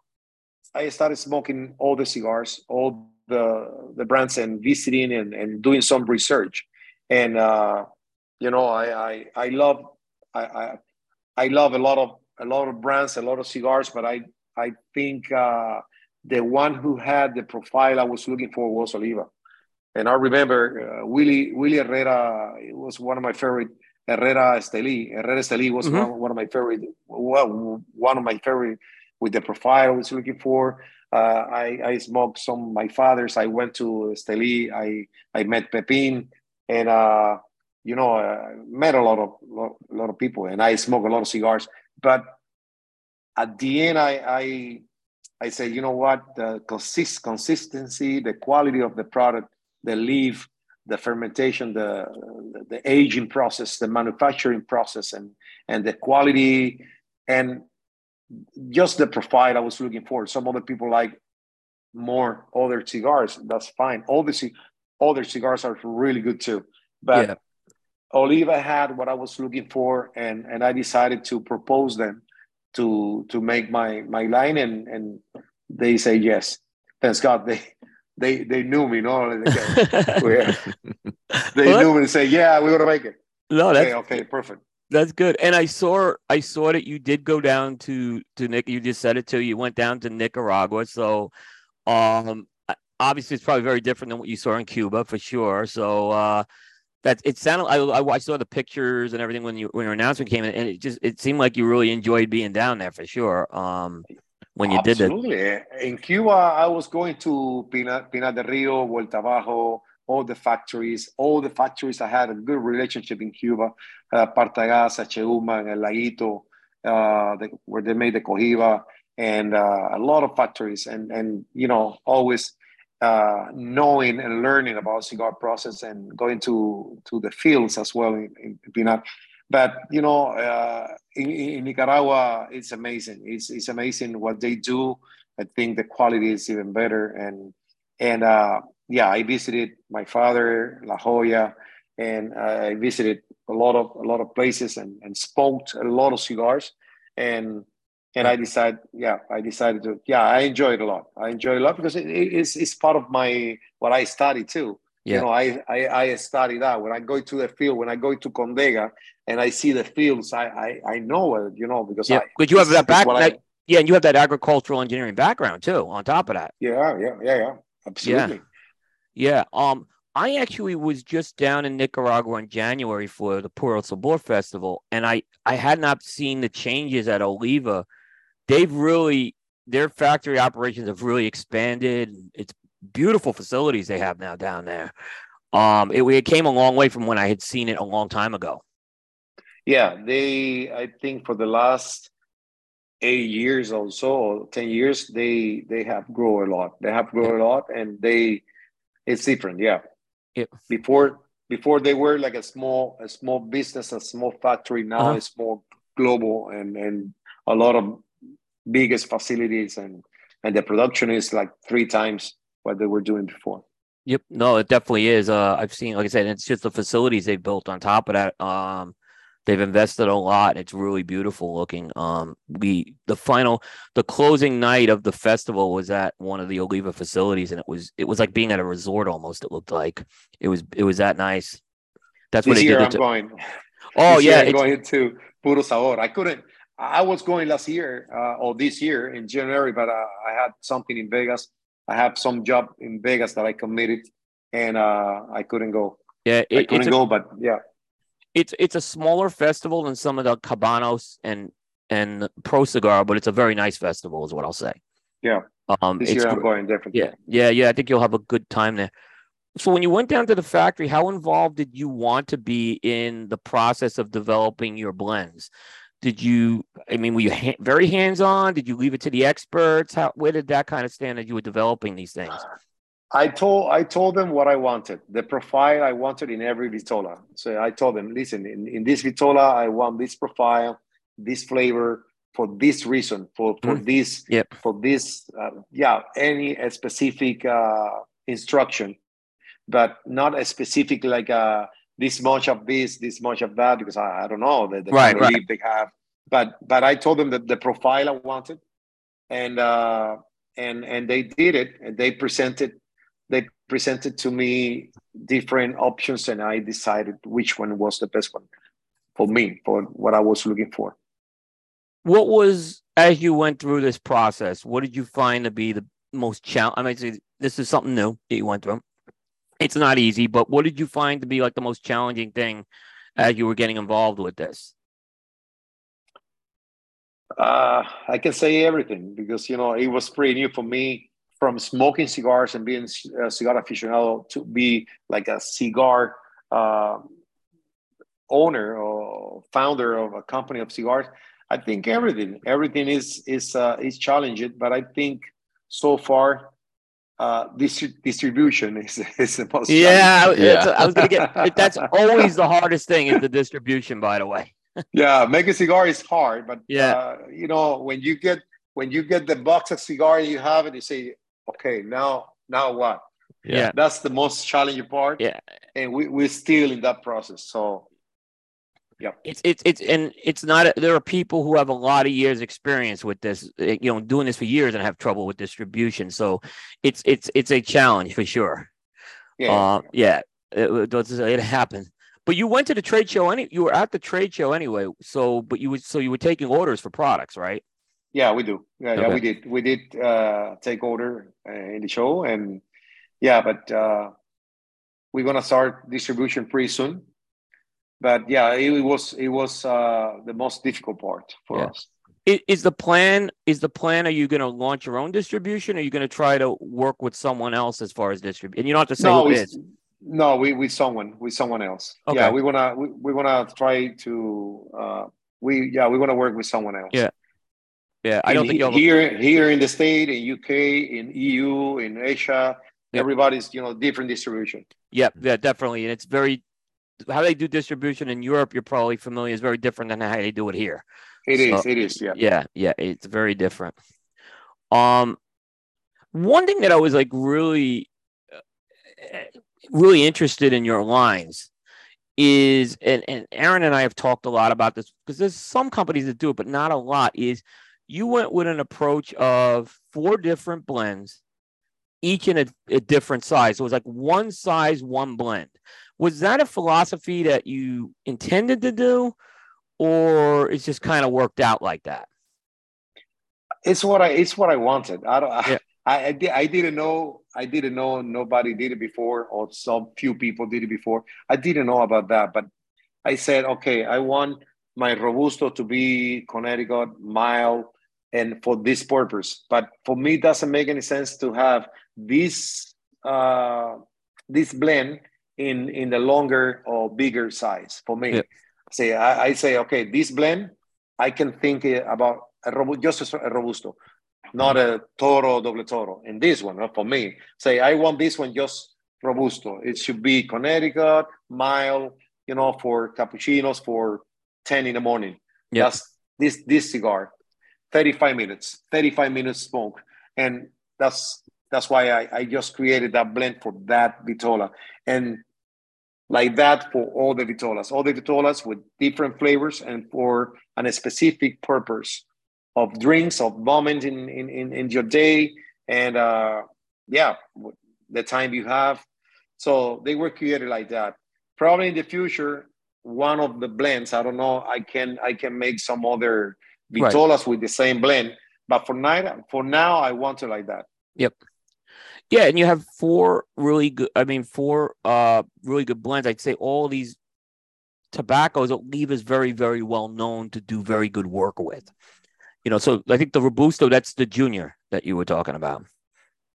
I started smoking all the cigars, all the the brands, and visiting and, and doing some research. And uh, you know, I I, I love I, I, I love a lot of a lot of brands, a lot of cigars, but I I think uh, the one who had the profile I was looking for was Oliva. And I remember uh, Willie Willie Herrera. It was one of my favorite Herrera Esteli. Herrera Esteli was mm-hmm. one, one, of my favorite. Well, one of my favorite with the profile I was looking for. Uh, I, I smoked some of my father's. I went to Esteli. I I met Pepin, and uh, you know, uh, met a lot of lot, lot of people, and I smoke a lot of cigars. But at the end, I I I say, you know what, the consist consistency, the quality of the product, the leaf, the fermentation, the, the, the aging process, the manufacturing process, and and the quality, and just the profile I was looking for. Some other people like more other cigars. That's fine. All the other cigars are really good too. But yeah. Oliva had what I was looking for, and and I decided to propose them to to make my my line, and and they say yes. Thanks God they they they knew me, no? They, they well, knew me and say, yeah, we're gonna make it. No, that's okay, okay perfect. That's good. And I saw I saw that you did go down to to Nick. You just said it too. You went down to Nicaragua. So um obviously it's probably very different than what you saw in Cuba for sure. So uh that it sounded I, I saw the pictures and everything when you when your announcement came in and it just it seemed like you really enjoyed being down there for sure. Um when you Absolutely. did it. In Cuba I was going to Pinar, Pinar del Rio, Vuelta Abajo, all the factories, all the factories. I had a good relationship in Cuba, uh, Partagás, H. Upmann, and El Laguito, uh, the, where they made the Cohiba, and uh, a lot of factories. And, and you know, always uh, knowing and learning about cigar process and going to, to the fields as well in, in Pinar. But, you know, uh, in, in Nicaragua, it's amazing. It's, it's amazing what they do. I think the quality is even better. And, and uh, yeah, I visited my father, La Joya, and I visited a lot of a lot of places and, and smoked a lot of cigars. And and I decided, yeah, I decided to, yeah, I enjoy it a lot. I enjoy it a lot because it, it's it's part of my what I study too. Yeah. You know, I, I I study that when I go to the field, when I go to Condega and I see the fields, I I, I know it, you know, because yeah, I, but you have that background. Yeah, and you have that agricultural engineering background too. On top of that. Yeah, yeah, yeah, yeah. Absolutely. Yeah. Yeah. Um, I actually was just down in Nicaragua in January for the Puro Sabor Festival, and I I had not seen the changes at Oliva. They've really their factory operations have really expanded. It's beautiful facilities they have now down there. Um, it, it came a long way from when I had seen it a long time ago. Yeah, they I think for the last eight years or so, ten years, they they have grown a lot. They have grown a lot, and they it's different, yeah. Yep. Before before they were like a small a small business, a small factory. Now uh-huh. it's more global and and a lot of biggest facilities and and the production is like three times what they were doing before. Yep. No, it definitely is. Uh, I've seen, like I said, it's just the facilities they've built on top of that. Um, They've invested a lot. It's really beautiful looking. Um, we the final, the closing night of the festival was at one of the Oliva facilities, and it was it was like being at a resort almost. It looked like it was it was that nice. That's this what year I'm to... going. Oh this yeah, I'm going to Puro Sabor. I couldn't. I was going last year uh, or this year in January, but uh, I had something in Vegas. I have some job in Vegas that I committed, and uh, I couldn't go. Yeah, it, I couldn't go, but yeah it's it's a smaller festival than some of the Habanos and and Pro Cigar, but it's a very nice festival, is what I'll say. Yeah. Um, this year I'm going different. Yeah, yeah, yeah. I think you'll have a good time there. So when you went down to the factory, how involved did you want to be in the process of developing your blends? Did you? I mean, were you ha- very hands on? Did you leave it to the experts? How? Where did that kind of stand as you were developing these things? I told I told them what I wanted, the profile I wanted in every vitola. So I told them, listen, in, in this vitola, I want this profile, this flavor for this reason, for for mm. this, yep. for this, uh, yeah, any specific uh, instruction, but not a specific like uh, this much of this, this much of that, because I, I don't know the, the right, kind of right. they have. But but I told them that the profile I wanted, and uh, and and they did it. And they presented they presented to me different options, and I decided which one was the best one for me for what I was looking for. What was as you went through this process? What did you find to be the most challenge? I mean, this is something new that you went through. It's not easy, but what did you find to be like the most challenging thing as you were getting involved with this? Uh, I can say everything because you know it was pretty new for me from smoking cigars and being a cigar aficionado to be like a cigar uh, owner or founder of a company of cigars. I think everything, everything is is uh, is challenging, but I think so far uh, distribution is, is the most. Yeah, yeah. I was gonna get. That's always the hardest thing is the distribution. By the way. yeah, make a cigar is hard, but yeah, uh, you know when you get when you get the box of cigar you have it, you say, okay, now now what? Yeah, that's the most challenging part. Yeah, and we we're still in that process. So yeah it's it's it's and it's not there are people who have a lot of years experience with this eh, you know doing this for years and have trouble with distribution. So it's it's it's a challenge for sure. Yeah uh, yeah. it, it, it happened. But you went to the trade show any you were at the trade show anyway so but you would so you were taking orders for products right? Yeah we do. Yeah, okay. yeah we did we did uh take order uh, in the show and yeah but uh we're gonna start distribution pretty soon but yeah, it, was it was uh, the most difficult part for yeah. us. Is the plan? Is the plan? Are you going to launch your own distribution? Or are you going to try to work with someone else as far as distribution? And you don't have to say no, who we, is. No, we with someone with someone else. Okay. Yeah, we wanna we, we wanna try to uh, we yeah we wanna work with someone else. Yeah. Yeah, I don't in, think you'll... here here in the state, in UK, in EU, in Asia, yep. everybody's you know different distribution. Yeah, yeah, definitely, and it's very how they do distribution in Europe, you're probably familiar, is very different than how they do it here. It so, is. It is. Yeah. Yeah. Yeah. It's very different. Um, one thing that I was like really, really interested in your lines is, and, and Aaron and I have talked a lot about this because there's some companies that do it, but not a lot. Is you went with an approach of four different blends, each in a, a different size. So it was like one size, one blend was that a philosophy that you intended to do or it's just kind of worked out like that? It's what i it's what i wanted. I don't yeah. I, I, I didn't know i didn't know nobody did it before or some few people did it before. I didn't know about that but i said okay i want my robusto to be connecticut mild and for this purpose. But for me it doesn't make any sense to have this uh, this blend in in the longer or bigger size for me. Yeah. Say I, I, say okay, this blend I can think eh, about a robu- just a robusto, not a toro doble toro. In this one, not for me, say I want this one just robusto. It should be Connecticut, mild, you know, for cappuccinos for ten in the morning. Yeah. That's this this cigar, thirty five minutes, thirty five minutes smoke, and that's that's why I, I just created that blend for that vitola. And like that for all the vitolas, all the vitolas with different flavors and for a specific purpose of drinks, of moment in, in, in, in your day, and uh, yeah, the time you have. So they were created like that. Probably in the future, one of the blends, I don't know, I can I can make some other vitolas right. with the same blend, but for now, for now, I want it like that. Yep. Yeah, and you have four really good. I mean, four uh really good blends. I'd say all these tobaccos Oliva is very very well known to do very good work with. You know, so I think the robusto that's the junior that you were talking about.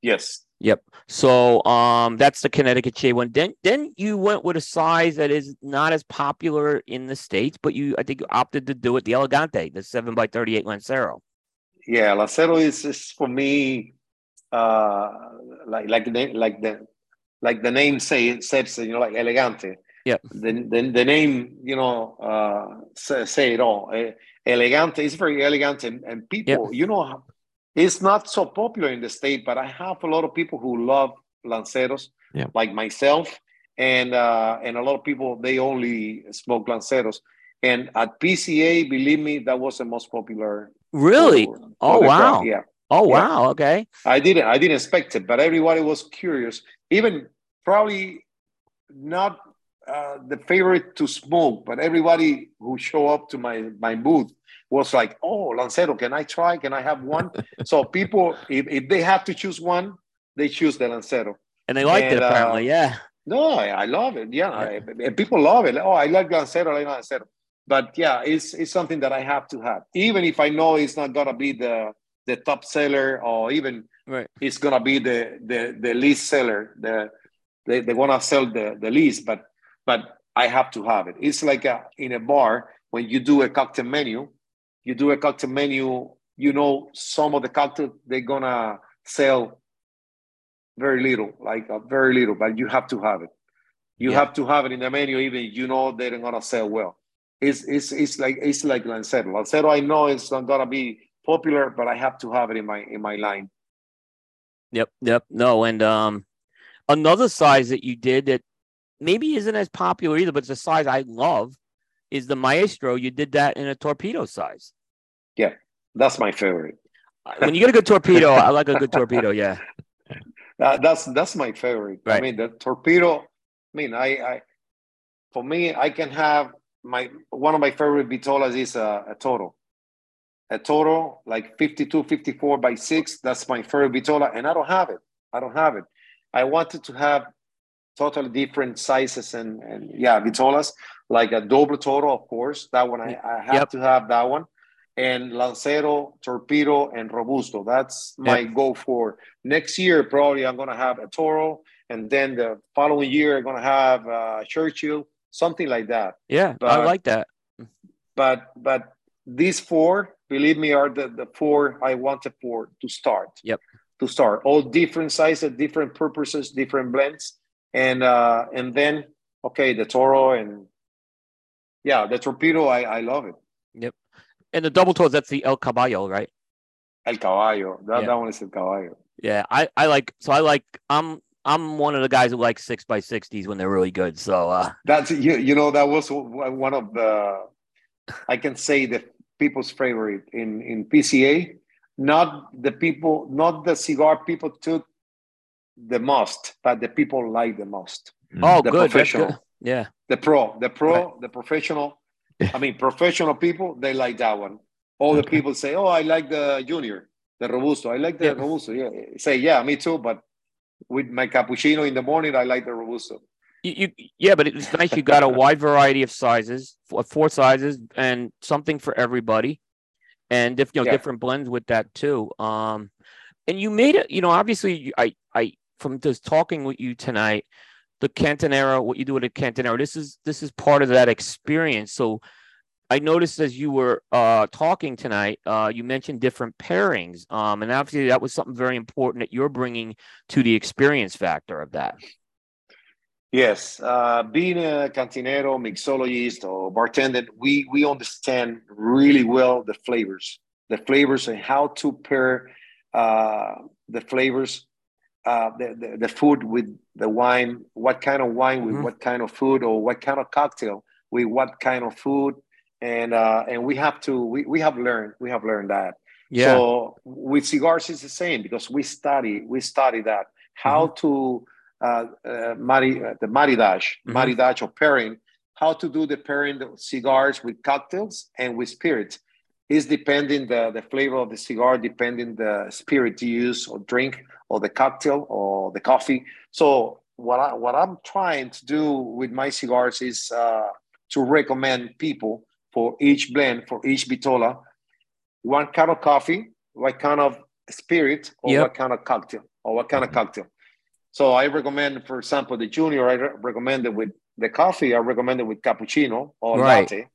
Yes. Yep. So um that's the Connecticut shade one. Then then you went with a size that is not as popular in the states, but you I think you opted to do it the Elegante, the seven by thirty eight Lancero. Yeah, Lancero is, is for me uh, like like the like the like the name say says you know like elegante. Yeah. The, the, the name you know uh, say, say it all. Elegante is very elegant and, and people yep. you know it's not so popular in the state, but I have a lot of people who love lanceros, yeah. like myself, and uh, and a lot of people they only smoke lanceros. And at PCA, believe me, that was the most popular. Really? Oh wow! Yeah. Oh yeah. wow, okay. I didn't I didn't expect it, but everybody was curious. Even probably not uh, the favorite to smoke, but everybody who show up to my my booth was like, "Oh, Lancero, can I try? Can I have one?" so people, if, if they have to choose one, they choose the Lancero, and they liked and, it apparently. Uh, yeah. No, I, I love it. Yeah. I, people love it. Oh, I like Lancero, I like Lancero. But yeah, it's it's something that I have to have, even if I know it's not gonna be the the top seller, or even right. it's gonna be the the the least seller. The they they wanna sell the the least, but but I have to have it. It's like a, in a bar when you do a cocktail menu, you do a cocktail menu. You know, some of the cocktails they're gonna sell very little, like uh, very little, but you have to have it. You yeah. have to have it in the menu, even you know they're gonna sell well it's it's it's like it's like Lancero. Lancero, I know it's not gonna be popular, but I have to have it in my in my line. Yep, yep. No, and um, another size that you did that maybe isn't as popular either, but it's a size I love is the Maestro. You did that in a torpedo size. Yeah, that's my favorite. when you get a good torpedo, I like a good torpedo. Yeah, uh, that's that's my favorite. Right. I mean, the torpedo. I mean, I, I for me, I can have my one of my favorite vitolas is a, a Toro. A Toro, like 52, 54 by 6. That's my favorite vitola, and I don't have it. I don't have it. I wanted to have totally different sizes and, and yeah, vitolas, like a Doble Toro, of course. That one, I, I have yep. to have that one. And Lancero, Torpedo, and Robusto. That's my yep. go for. Next year, probably I'm going to have a Toro. And then the following year, I'm going to have uh, Churchill something like that. Yeah, but, I like that. But but these four, believe me, are the, the four I wanted for to start. Yep. To start, all different sizes, different purposes, different blends, and uh, and then okay, the Toro and yeah, the torpedo. I I love it. Yep. And the double toes, that's the El Caballo, right? El Caballo. That, yeah. that one is El Caballo. Yeah, I, I like so I like I'm I'm one of the guys who like six by sixties when they're really good. So uh, that's you. You know that was one of the I can say the people's favorite in in PCA. Not the people, not the cigar people took the most, but the people like the most. Mm. Oh, the good. Professional, good. Yeah. The pro, the pro, right. the professional. I mean, professional people they like that one. All the people say, "Oh, I like the junior, the robusto. I like the yeah. robusto." Yeah, say, "Yeah, me too," but with my cappuccino in the morning, I like the robusto. You, you, yeah, but it's nice. You got a wide variety of sizes, four sizes, and something for everybody, and if you know yeah. different blends with that too. Um, and you made it. You know, obviously, I, I from just talking with you tonight, the Cantinero, what you do with a Cantinero, this is this is part of that experience. So I noticed as you were uh, talking tonight, uh, you mentioned different pairings, um, and obviously that was something very important that you're bringing to the experience factor of that. Yes, uh, being a cantinero, mixologist, or bartender, we we understand really well the flavors, the flavors, and how to pair uh, the flavors, uh, the, the, the food with the wine. What kind of wine with mm-hmm. what kind of food, or what kind of cocktail with what kind of food and uh, and we have to we, we have learned we have learned that yeah. so with cigars it's the same because we study we study that how mm-hmm. to uh, uh, mari, uh, the maridaje mm-hmm. maridaje or pairing how to do the pairing of cigars with cocktails and with spirits is depending the, the flavor of the cigar depending the spirit you use or drink or the cocktail or the coffee so what I what I'm trying to do with my cigars is uh, to recommend people for each blend, for each vitola, one kind of coffee, what kind of spirit, or yep. what kind of cocktail, or what kind of cocktail. So I recommend, for example, the junior, I recommend it with the coffee, I recommend it with cappuccino or right. latte,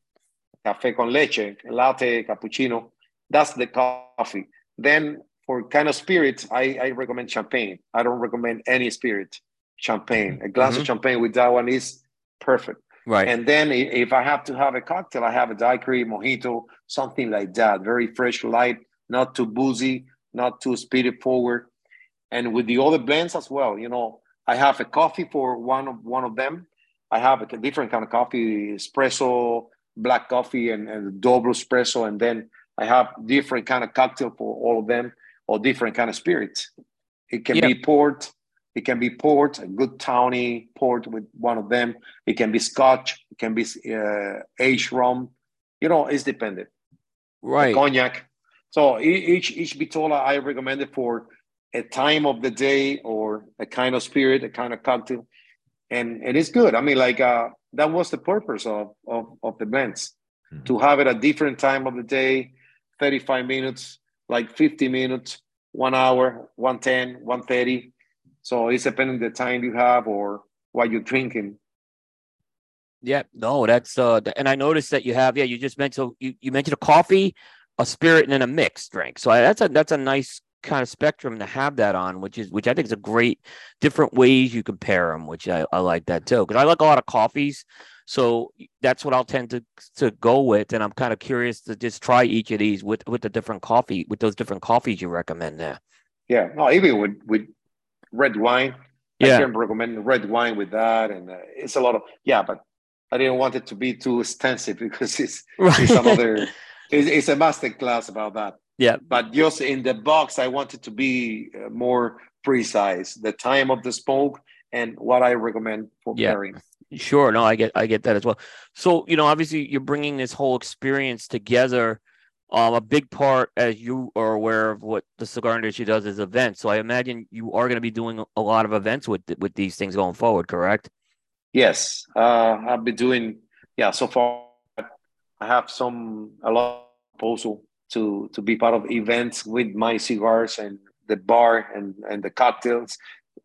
cafe con leche, latte, cappuccino. That's the coffee. Then for kind of spirits, I, I recommend champagne. I don't recommend any spirit. Champagne. A glass mm-hmm. of champagne with that one is perfect. Right. And then if I have to have a cocktail, I have a daiquiri, mojito, something like that. Very fresh, light, not too boozy, not too spirit forward. And with the other blends as well, you know, I have a coffee for one of one of them. I have a different kind of coffee, espresso, black coffee, and, and double espresso. And then I have different kind of cocktail for all of them. or different kind of spirits. It can be port, it can be port, a good tawny port with one of them. It can be Scotch, it can be uh, aged rum. You know, it's dependent. Right. cognac. So each each Vitola I recommend it for a time of the day or a kind of spirit, a kind of cocktail, and and it's good. I mean, like uh, that was the purpose of of, of the blends mm-hmm. to have it at different time of the day, thirty five minutes, like fifty minutes, one hour, 110, 130. So it's depending the time you have or what you're drinking. Yeah, no, that's uh, and I noticed that you have yeah, you just mentioned you, you mentioned a coffee, a spirit, and then a mixed drink. So that's a that's a nice kind of spectrum to have that on, which is which I think is a great different ways you compare them, which I, I like that too because I like a lot of coffees, so that's what I'll tend to to go with, and I'm kind of curious to just try each of these with with the different coffee with those different coffees you recommend there. Yeah, no, even with with red wine, yeah. I can recommend red wine with that, and uh, it's a lot of yeah, but I didn't want it to be too extensive because it's right. it's another it's, it's a master class about that. Yeah. But just in the box, I wanted to be uh, more precise. The time of the smoke and what I recommend for yeah. pairing. Sure. No, I get I get that as well. So you know, obviously, you're bringing this whole experience together. Um, a big part, as you are aware of, what the cigar industry does is events. So I imagine you are going to be doing a lot of events with with these things going forward. Correct? Yes, uh, I've been doing. Yeah, so far I have some a lot of proposal to to be part of events with my cigars and the bar and and the cocktails,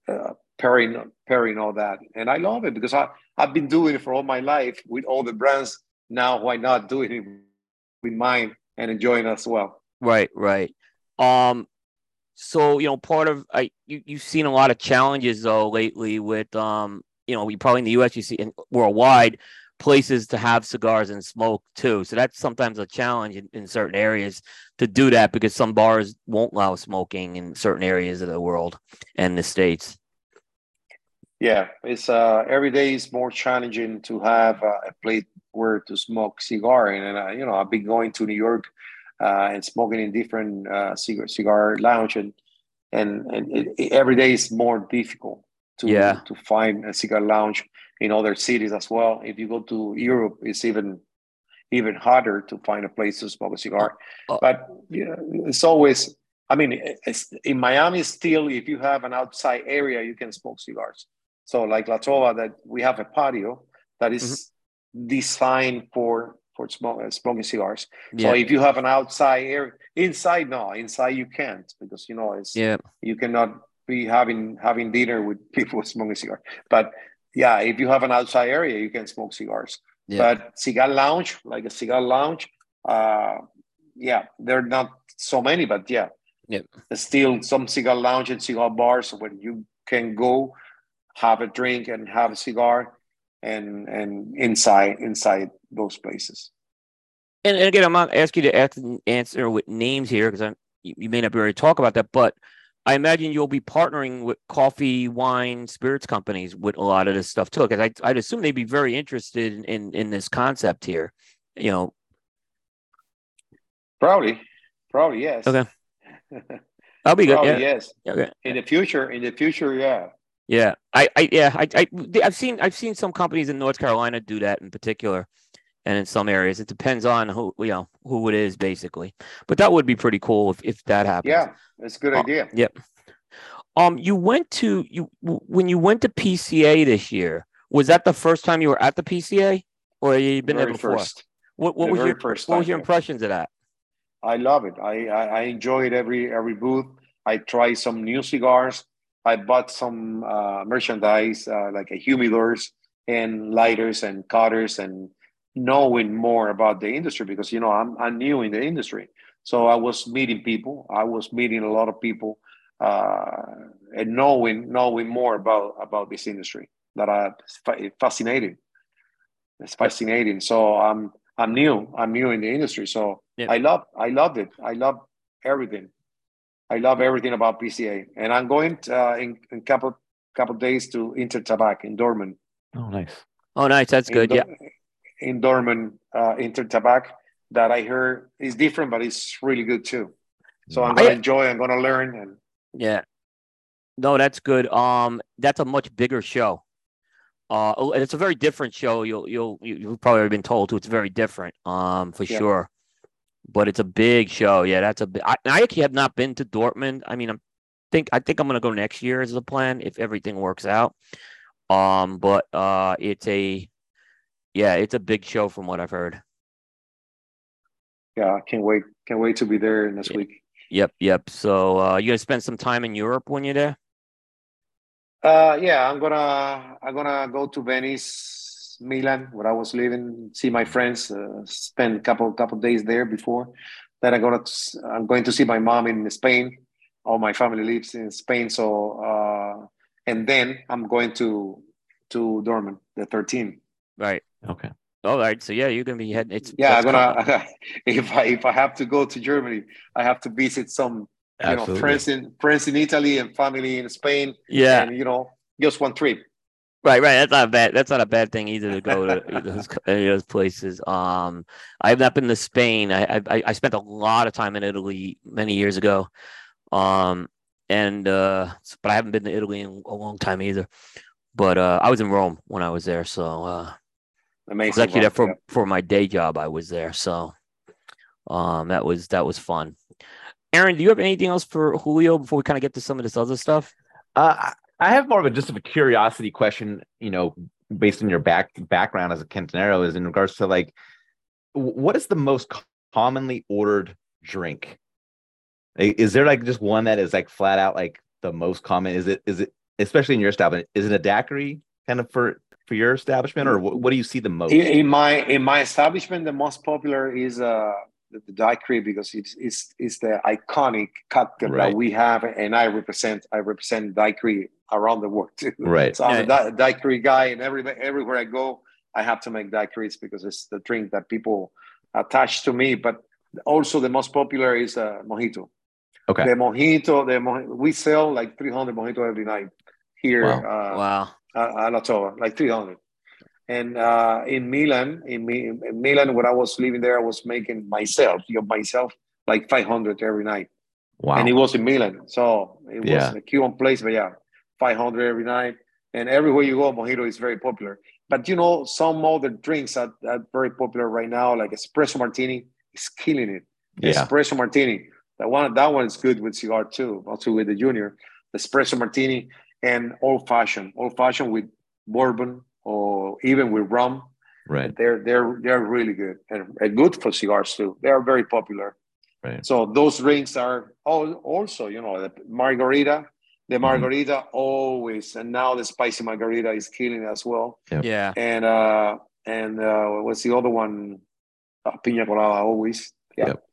uh, pairing pairing all that, and I love it because I I've been doing it for all my life with all the brands. Now why not do it with mine and enjoying as well? Right, right. Um, so you know, part of I you you've seen a lot of challenges though lately with um you know, you probably in the U.S. you see and worldwide places to have cigars and smoke too. So that's sometimes a challenge in, in, certain areas to do that because some bars won't allow smoking in certain areas of the world and the states. Yeah, it's uh, every day is more challenging to have uh, a place where to smoke cigar, and, and uh, you know I've been going to New York uh, and smoking in different uh, cigar cigar lounge, and and, and it, it, every day is more difficult to yeah. to find a cigar lounge in other cities as well. If you go to Europe, it's even even harder to find a place to smoke a cigar. Uh, uh, but you know, it's always. I mean, in Miami, still, if you have an outside area, you can smoke cigars. So, like La Trova, that we have a patio that is mm-hmm. designed for for smoke, uh, smoking cigars. Yeah. So, if you have an outside area, inside, no, inside you can't because you know it's yeah you cannot be having having dinner with people smoking cigars. But yeah, if you have an outside area, you can smoke cigars. Yeah. But cigar lounge, like a cigar lounge, uh, yeah, there are not so many, but yeah, yeah, there's still some cigar lounge and cigar bars where you can go have a drink and have a cigar, and and inside inside those places. And, and again, I'm not asking you to answer with names here because you, you may not be able to talk about that, but I imagine you'll be partnering with coffee, wine, spirits companies with a lot of this stuff too. Because I, I'd assume they'd be very interested in, in, in this concept here. You know, probably, probably yes. Okay, I'll be good. Probably, yeah. Yes. Okay. In the future, in the future, yeah. Yeah, I, I, yeah, I, I, I've seen, I've seen some companies in North Carolina do that in particular and in some areas it depends on who you know who it is basically. But that would be pretty cool if, if that happens. Yeah that's a good idea. yep. Um you went to you when you went to pca this year was that the first time you were at the pca or you been the there before? first. what, what was your first what was your impressions of that? I love it. I, I i enjoy it every every booth. I tried some new cigars. I bought some uh, merchandise uh, like a humidors and lighters and cutters and knowing more about the industry because you know I'm I'm new in the industry. So I was meeting people. I was meeting a lot of people uh, and knowing knowing more about about this industry that I fascinating. It's fascinating. So I'm I'm new. I'm new in the industry. So yeah. I love I loved it. I love everything. I love everything about PCA. And I'm going to, uh, in a couple couple days to Intertabac in Dortmund. Oh, nice. Oh, nice. That's good. yeah in Dortmund uh, Intertabac that I heard is different, but it's really good too. So I'm gonna I, enjoy. I'm gonna learn. And yeah, no, that's good. Um, that's a much bigger show. Uh, and it's a very different show. You'll you'll you've probably been told to. It's very different. Um, for yeah. sure. But it's a big show. Yeah, that's a big. I, I actually have not been to Dortmund. I mean, I'm think I think I'm gonna go next year as the plan if everything works out. Um, but uh, it's a yeah, it's a big show from what I've heard. Yeah, I can't wait. Can't wait to be there yeah. week. Yep, yep. So uh, you gonna spend some time in Europe when you're there? Uh, yeah, I'm gonna I'm gonna go to Venice, Milan, where I was living, see my friends, uh, spend a couple couple days there before. Then I'm gonna I'm going to see my mom in Spain. All my family lives in Spain, so uh, and then I'm going to to Dortmund, the 13. Right. Okay. All right. So yeah, you're gonna be heading. It's yeah. I'm gonna if I if I have to go to Germany, I have to visit some you know friends in friends in Italy and family in Spain. Yeah, and you know just one trip. Right, right. That's not bad. That's not a bad thing either to go to those, those places. Um, I have not been to Spain. I, I I spent a lot of time in Italy many years ago. Um, and uh, but I haven't been to Italy in a long time either. But uh, I was in Rome when I was there, so uh, Amazing. I was for yeah. for my day job. I was there, so um, that was that was fun. Aaron, do you have anything else for Julio before we kind of get to some of this other stuff? Uh, I have more of a just of a curiosity question. You know, based on your back background as a Cantinero, is in regards to like, what is the most commonly ordered drink? Is there like just one that is like flat out like the most common? Is it is it especially in your establishment? Is it a daiquiri kind of for for your establishment, or what, what do you see the most? In, in my in my establishment, the most popular is uh the daiquiri because it's it's it's the iconic cocktail right. that we have, and I represent I represent daiquiri around the world too. Right. So I'm yeah. a daiquiri guy, and every everywhere I go, I have to make daiquiris because it's the drink that people attach to me. But also the most popular is uh, mojito. Okay. The mojito, the mojito, we sell like 300 mojito every night here. Wow. Uh, wow. At, at like 300. And uh, in Milan, in, in, Milan, when I was living there, I was making myself, you know, myself like 500 every night. Wow. And it was in Milan. So it yeah. was a Cuban place, but yeah, 500 every night. And everywhere you go, mojito is very popular. But you know, some other drinks are, are very popular right now, like espresso martini is killing it. Yeah. Espresso martini. That one, that one is good with cigar too, also with the junior. The espresso martini and old fashioned, old fashioned with bourbon or even with rum. Right. They're they're they're really good and, and good for cigars too. They are very popular. Right. So those drinks are oh, also, you know, the margarita, the mm-hmm. margarita mm-hmm. always, and now the spicy margarita is killing as well. Yep. Yeah. And uh and uh what's the other one? Uh, Pina colada always. Yeah. Yep.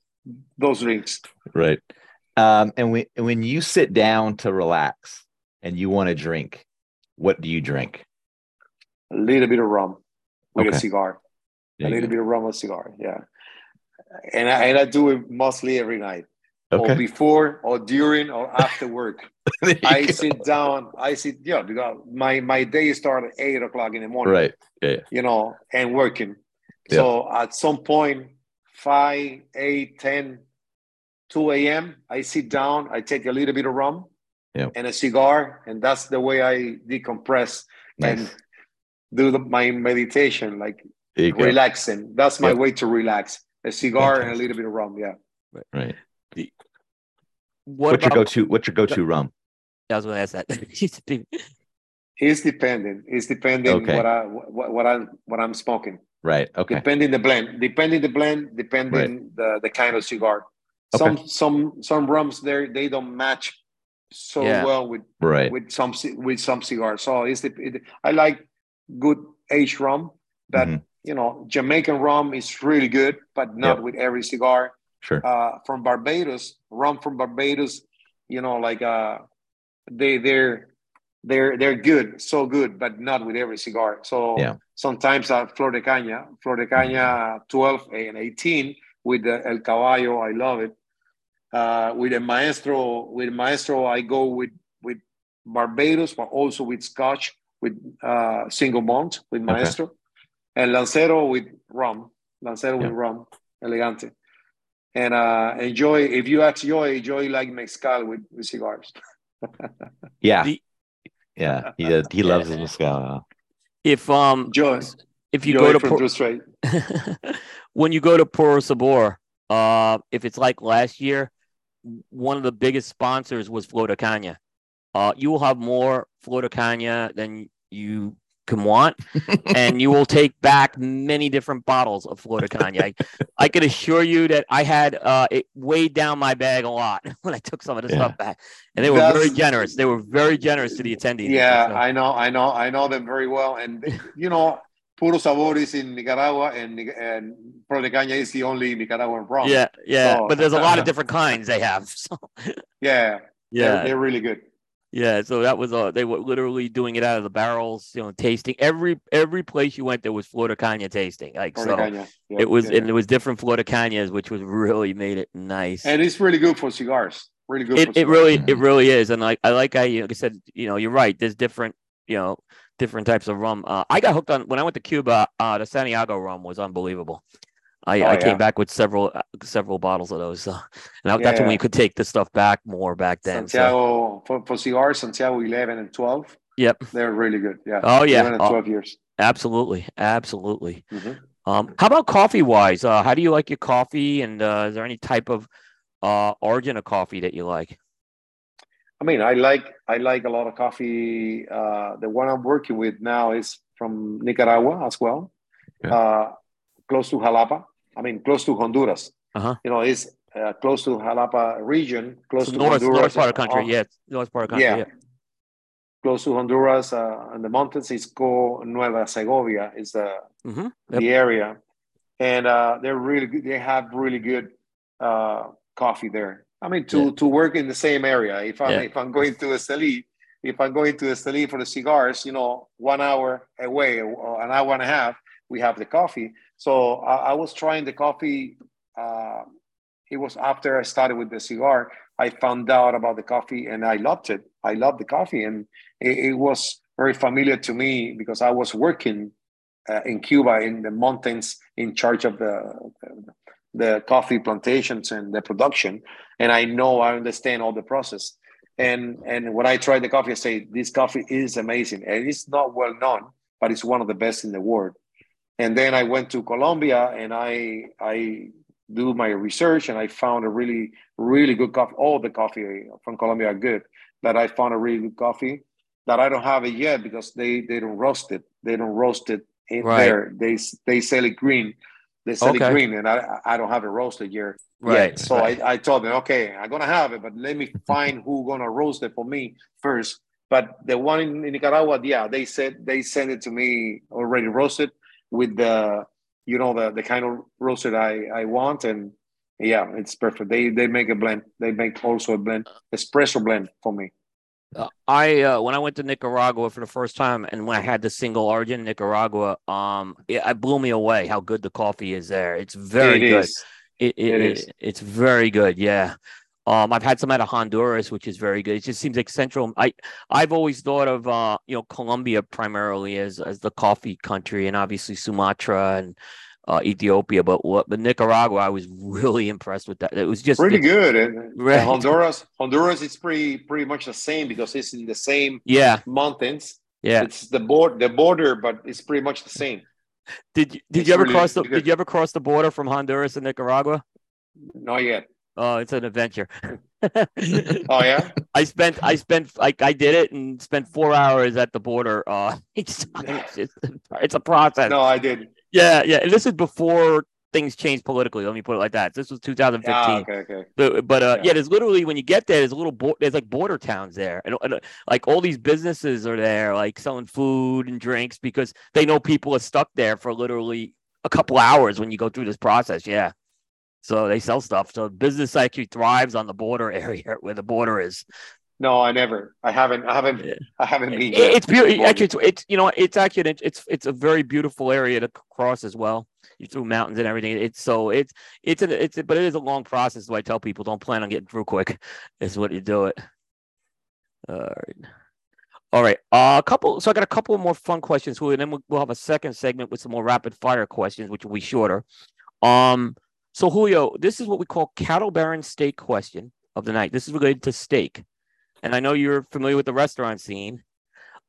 Those drinks. Right. Um, and when when you sit down to relax and you want to drink, what do you drink? a little bit of rum with okay. a cigar. There a little go. bit of rum with a cigar. Yeah. And I, and I do it mostly every night. Okay. Or before or during or after work. I go. sit down. I sit, yeah, because my, my day starts at eight o'clock in the morning. Right. Yeah. You know, and working. Yeah. So at some point, 5, 8, 10, 2 a.m., I sit down, I take a little bit of rum yeah. and a cigar, and that's the way I decompress. Nice. And do the, my meditation, like relaxing. That's my yep. way to relax. A cigar Fantastic. and a little bit of rum. Yeah. Right. right. What what's about, your go-to? What's your go-to rum? I was going to ask that. it's depending. It's depending okay. what I what, what I what I'm smoking. Right. Okay. Depending the blend. Depending the blend. Depending right. the the kind of cigar. Some okay. some some rums there they don't match so yeah. well with right with some with some cigars. So it's the it, I like good aged rum. But mm-hmm. you know, Jamaican rum is really good, but not yep. with every cigar. Sure. Uh, from Barbados, rum from Barbados, you know, like uh, they they're they're they're good, so good, but not with every cigar. So yeah. sometimes uh, Flor de Caña, Flor de Caña 12 and 18 with the El Caballo, I love it. Uh, with a Maestro, with Maestro, I go with with Barbados, but also with Scotch with uh, single malt with Maestro, okay. and Lancero with rum. Lancero yeah. with rum, Elegante. and uh, enjoy. If you ask Joy, enjoy like mezcal with, with cigars. yeah, the, yeah, he uh, he loves his mezcal. If um, Joy, if you Joy go to Por- when you go to Puro Sabor, uh, if it's like last year, one of the biggest sponsors was Flor de Caña. Uh, you will have more Flor de Caña than you can want, and you will take back many different bottles of Flor de Caña. I, I can assure you that I had uh, it weighed down my bag a lot when I took some of the yeah. stuff back, and they were That's, very generous. They were very generous to the attendees. Yeah, so. I know, I know, I know them very well, and you know. Puro Sabor is in Nicaragua, and and Flor de Caña is the only Nicaraguan rum. Yeah, yeah, so, but there's a lot of different kinds they have. So. Yeah, yeah, they're, they're really good. Yeah, so that was uh they were literally doing it out of the barrels, you know, tasting every every place you went there was Flor de Caña tasting. Like Flor so Yep, it was yeah. and it was different Flor de Cañas, which was really made it nice. And it's really good for cigars. Really good. It, it really it really is. And like I like I like I said, you know, you're right. There's different, you know, different types of rum. Uh, I got hooked on when I went to Cuba, uh the Santiago rum was unbelievable. I, oh, I came back with several uh, several bottles of those. So, and that's yeah. when you could take the stuff back more back then. Santiago so. for, for cigars, Santiago 11 and 12. Yep. They're really good. Yeah. Oh, yeah. 11 and 12 oh, years. Absolutely. Absolutely. Mm-hmm. Um, how about coffee wise? Uh, how do you like your coffee? And uh, is there any type of uh, origin of coffee that you like? I mean, I like I like a lot of coffee. Uh, the one I'm working with now is from Nicaragua as well, yeah. uh, close to Jalapa. I mean, close to Honduras. Uh-huh. You know, it's uh, close to Jalapa region, close so to north, Honduras. North part of the country, yeah. North part of the country, yeah. yeah. Close to Honduras uh, and the mountains is called Nueva Segovia, is the, mm-hmm. yep. the area. And uh, they're really good. They have really good uh, coffee there. I mean, to, yeah. to work in the same area. If I'm, yeah. if I'm going to Esteli, if I'm going to Esteli for the cigars, you know, one hour away or an hour and a half, we have the coffee. So I, I was trying the coffee. Uh, it was after I started with the cigar. I found out about the coffee and I loved it. I loved the coffee, and it, it was very familiar to me because I was working uh, in Cuba in the mountains in charge of the, the the coffee plantations and the production, and I know I understand all the process. And and when I tried the coffee, I say this coffee is amazing, and it's not well known, but it's one of the best in the world. And then I went to Colombia and I I do my research and I found a really really good coffee. All the coffee from Colombia are good, but I found a really good coffee that I don't have it yet because they they don't roast it. They don't roast it in right. there. They they sell it green. They sell okay. it green, and I I don't have it roasted here Right. Yet. So right. I, I told them, okay, I'm gonna have it, but let me find who gonna roast it for me first. But the one in, in Nicaragua, yeah, they said they sent it to me already roasted with the you know the the kind of roasted I I want and yeah it's perfect. They they make a blend. They make also a blend espresso blend for me. Uh, I uh, when I went to Nicaragua for the first time, and when I had the single origin Nicaragua, um, it, it blew me away how good the coffee is there. It's very it good. Is. It, it, it is. It's very good. Yeah. Um, I've had some out of Honduras, which is very good. It just seems like Central. I I've always thought of uh, you know Colombia primarily as as the coffee country, and obviously Sumatra and uh, Ethiopia. But what but Nicaragua, I was really impressed with that. It was just pretty good. And, right. Honduras, Honduras is pretty pretty much the same because it's in the same yeah mountains. Yeah, it's the border the border, but it's pretty much the same. Did you did it's you ever really cross the good. Did you ever cross the border from Honduras and Nicaragua? Not yet. Oh, it's an adventure. oh yeah. I spent I spent like I did it and spent four hours at the border. Uh, it's it's, it's a process. No, I did. Yeah, yeah. And this is before things changed politically. Let me put it like that. This was 2015. Ah, okay, okay. But, but uh, yeah. yeah. there's literally when you get there, there's a little bo- there's like border towns there, and, and, like all these businesses are there, like selling food and drinks because they know people are stuck there for literally a couple hours when you go through this process. Yeah. So they sell stuff. So business actually thrives on the border area where the border is. No, I never. I haven't. I haven't. Yeah. I haven't been. It, it's beautiful. Actually, it's, it's you know it's actually it's it's a very beautiful area to cross as well. You through mountains and everything. It's so it's it's a, it's a, but it is a long process. So I tell people don't plan on getting through quick. Is what you do it. All right. All right. Uh, a couple. So I got a couple more fun questions, Julio, and then we'll, we'll have a second segment with some more rapid fire questions, which will be shorter. Um, So Julio, this is what we call cattle baron steak question of the night. This is related to steak, and I know you're familiar with the restaurant scene,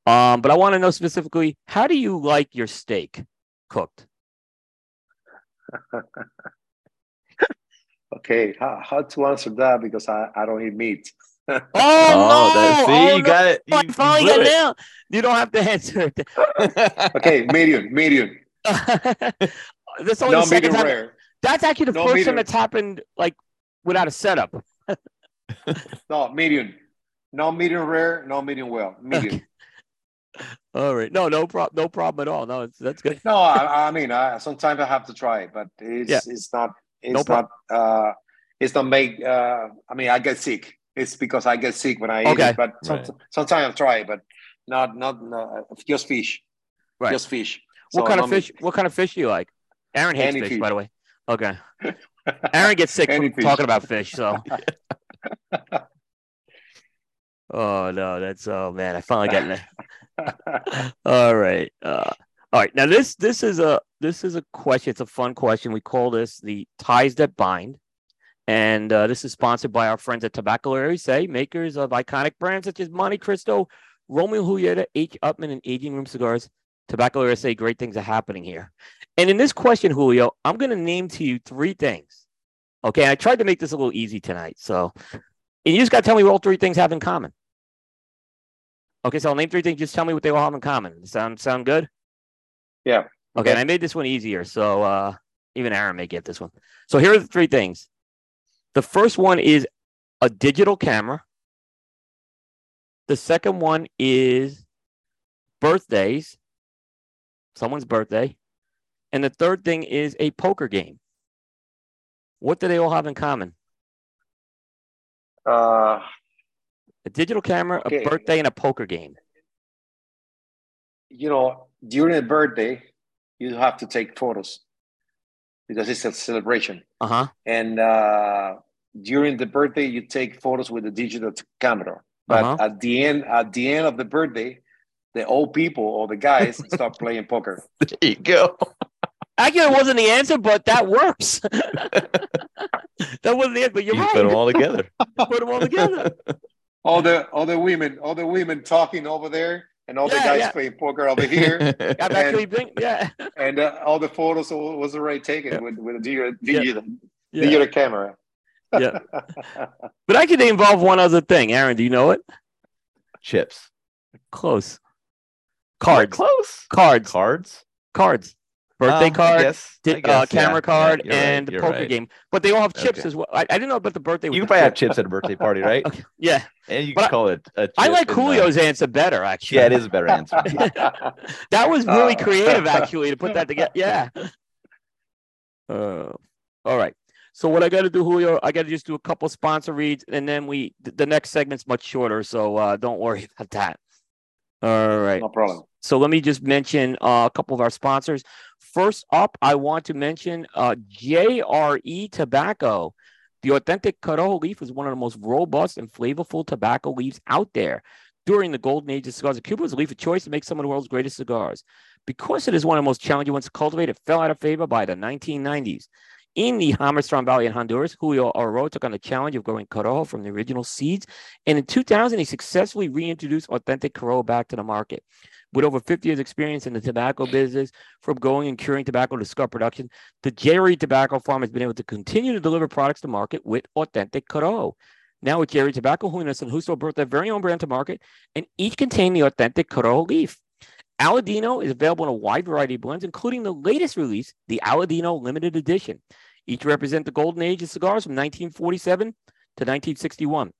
um, but I want to know specifically how do you like your steak cooked? okay, how, how to answer that because I, I don't eat meat. oh, oh no! That, see, oh, you no. got it. You, I finally got it now. You don't have to answer it. okay, medium, medium. That's only no, the second time. Rare. That's actually the no, first medium. time that's happened like without a setup. no, medium. No medium rare, no medium well. Medium. Okay. All right. No, no problem. No problem at all. No, it's, that's good. No, I, I mean, I, sometimes I have to try it, but it's yeah. it's not it's no not uh it's not make. Uh, I mean, I get sick. It's because I get sick when I okay. eat it. But right. some, sometimes I try it, but not not, not just fish. Right. Just fish. What so kind of fish? What kind of fish do you like? Aaron hates fish, fish, by the way. Okay. Aaron gets sick from fish. talking about fish. So. oh no, that's oh man! I finally got it. all right. Uh, all right. Now this this is a this is a question. It's a fun question. We call this the ties that bind. And uh, this is sponsored by our friends at Tabacalera USA, makers of iconic brands such as Montecristo, Romeo Julieta, H. Upmann, and Aging Room Cigars. Tabacalera USA, great things are happening here. And in this question, Julio, I'm going to name to you three things. Okay, I tried to make this a little easy tonight. So, and you just got to tell me what all three things have in common. Okay, so I'll name three things. Just tell me what they all have in common. Sound sound good? Yeah. Okay, okay. I made this one easier, so uh, even Aaron may get this one. So here are the three things. The first one is a digital camera. The second one is birthdays, someone's birthday. And the third thing is a poker game. What do they all have in common? Uh, a digital camera, okay. a birthday, and a poker game. You know, during a birthday, you have to take photos because it's a celebration. Uh-huh. And uh, during the birthday, you take photos with a digital camera. But uh-huh. at the end, at the end of the birthday, the old people or the guys start playing poker. There you go. Actually, it wasn't the answer, but that works. that wasn't the answer, but you're you right. Put them all together. put them all together. All the all the women, all the women talking over there, and all yeah, the guys yeah. playing poker over here. and, yeah. and uh, all the photos was already taken yeah. with, with a digital, digital, digital camera. yeah. But I could involve one other thing. Aaron, do you know it? Chips. Close. Cards. close. Cards. Cards. Cards birthday um, card, guess, I guess, uh, camera yeah, card, yeah, and right, poker right. game. But they all have chips okay. as well. I, I, didn't know about the birthday. You can probably have chips at a birthday party, right? okay. Yeah, and you can but call it. I like Julio's uh, answer better, actually. Yeah, it is a better answer. that was really uh, creative, actually, to put that together. Yeah. Uh, all right. So what I got to do, Julio, I got to just do a couple sponsor reads, and then we the next segment's much shorter, so uh, don't worry about that. All right. No problem. So let me just mention uh, a couple of our sponsors. First up, I want to mention uh, JRE Tobacco. The authentic Corojo leaf is one of the most robust and flavorful tobacco leaves out there. During the golden age of cigars, Cuba was a leaf of choice to make some of the world's greatest cigars. Because it is one of the most challenging ones to cultivate, it fell out of favor by the 1990s. In the Jamastran Valley in Honduras, Julio Eiroa took on the challenge of growing Corojo from the original seeds. And in 2000, he successfully reintroduced authentic Corojo back to the market. With over 50 years experience in the tobacco business, from growing and curing tobacco to cigar production, the JRE Tobacco Farm has been able to continue to deliver products to market with authentic Corojo. Now with JRE Tobacco, Julio and Justo brought their very own brand to market, and each contain the authentic Corojo leaf. Aladino is available in a wide variety of blends, including the latest release, the Aladino Limited Edition. Each represent the golden age of cigars from 1947 to 1961.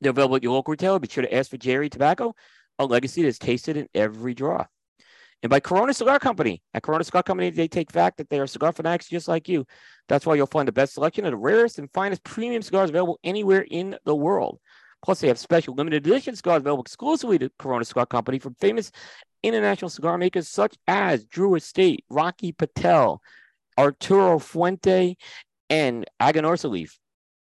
They're available at your local retailer. Be sure to ask for JRE Tobacco a legacy that's tasted in every draw. And by Corona Cigar Company. At Corona Cigar Company, they take fact that they are cigar fanatics just like you. That's why you'll find the best selection of the rarest and finest premium cigars available anywhere in the world. Plus, they have special limited edition cigars available exclusively to Corona Cigar Company from famous international cigar makers such as Drew Estate, Rocky Patel, Arturo Fuente, and Aganorsa Leaf.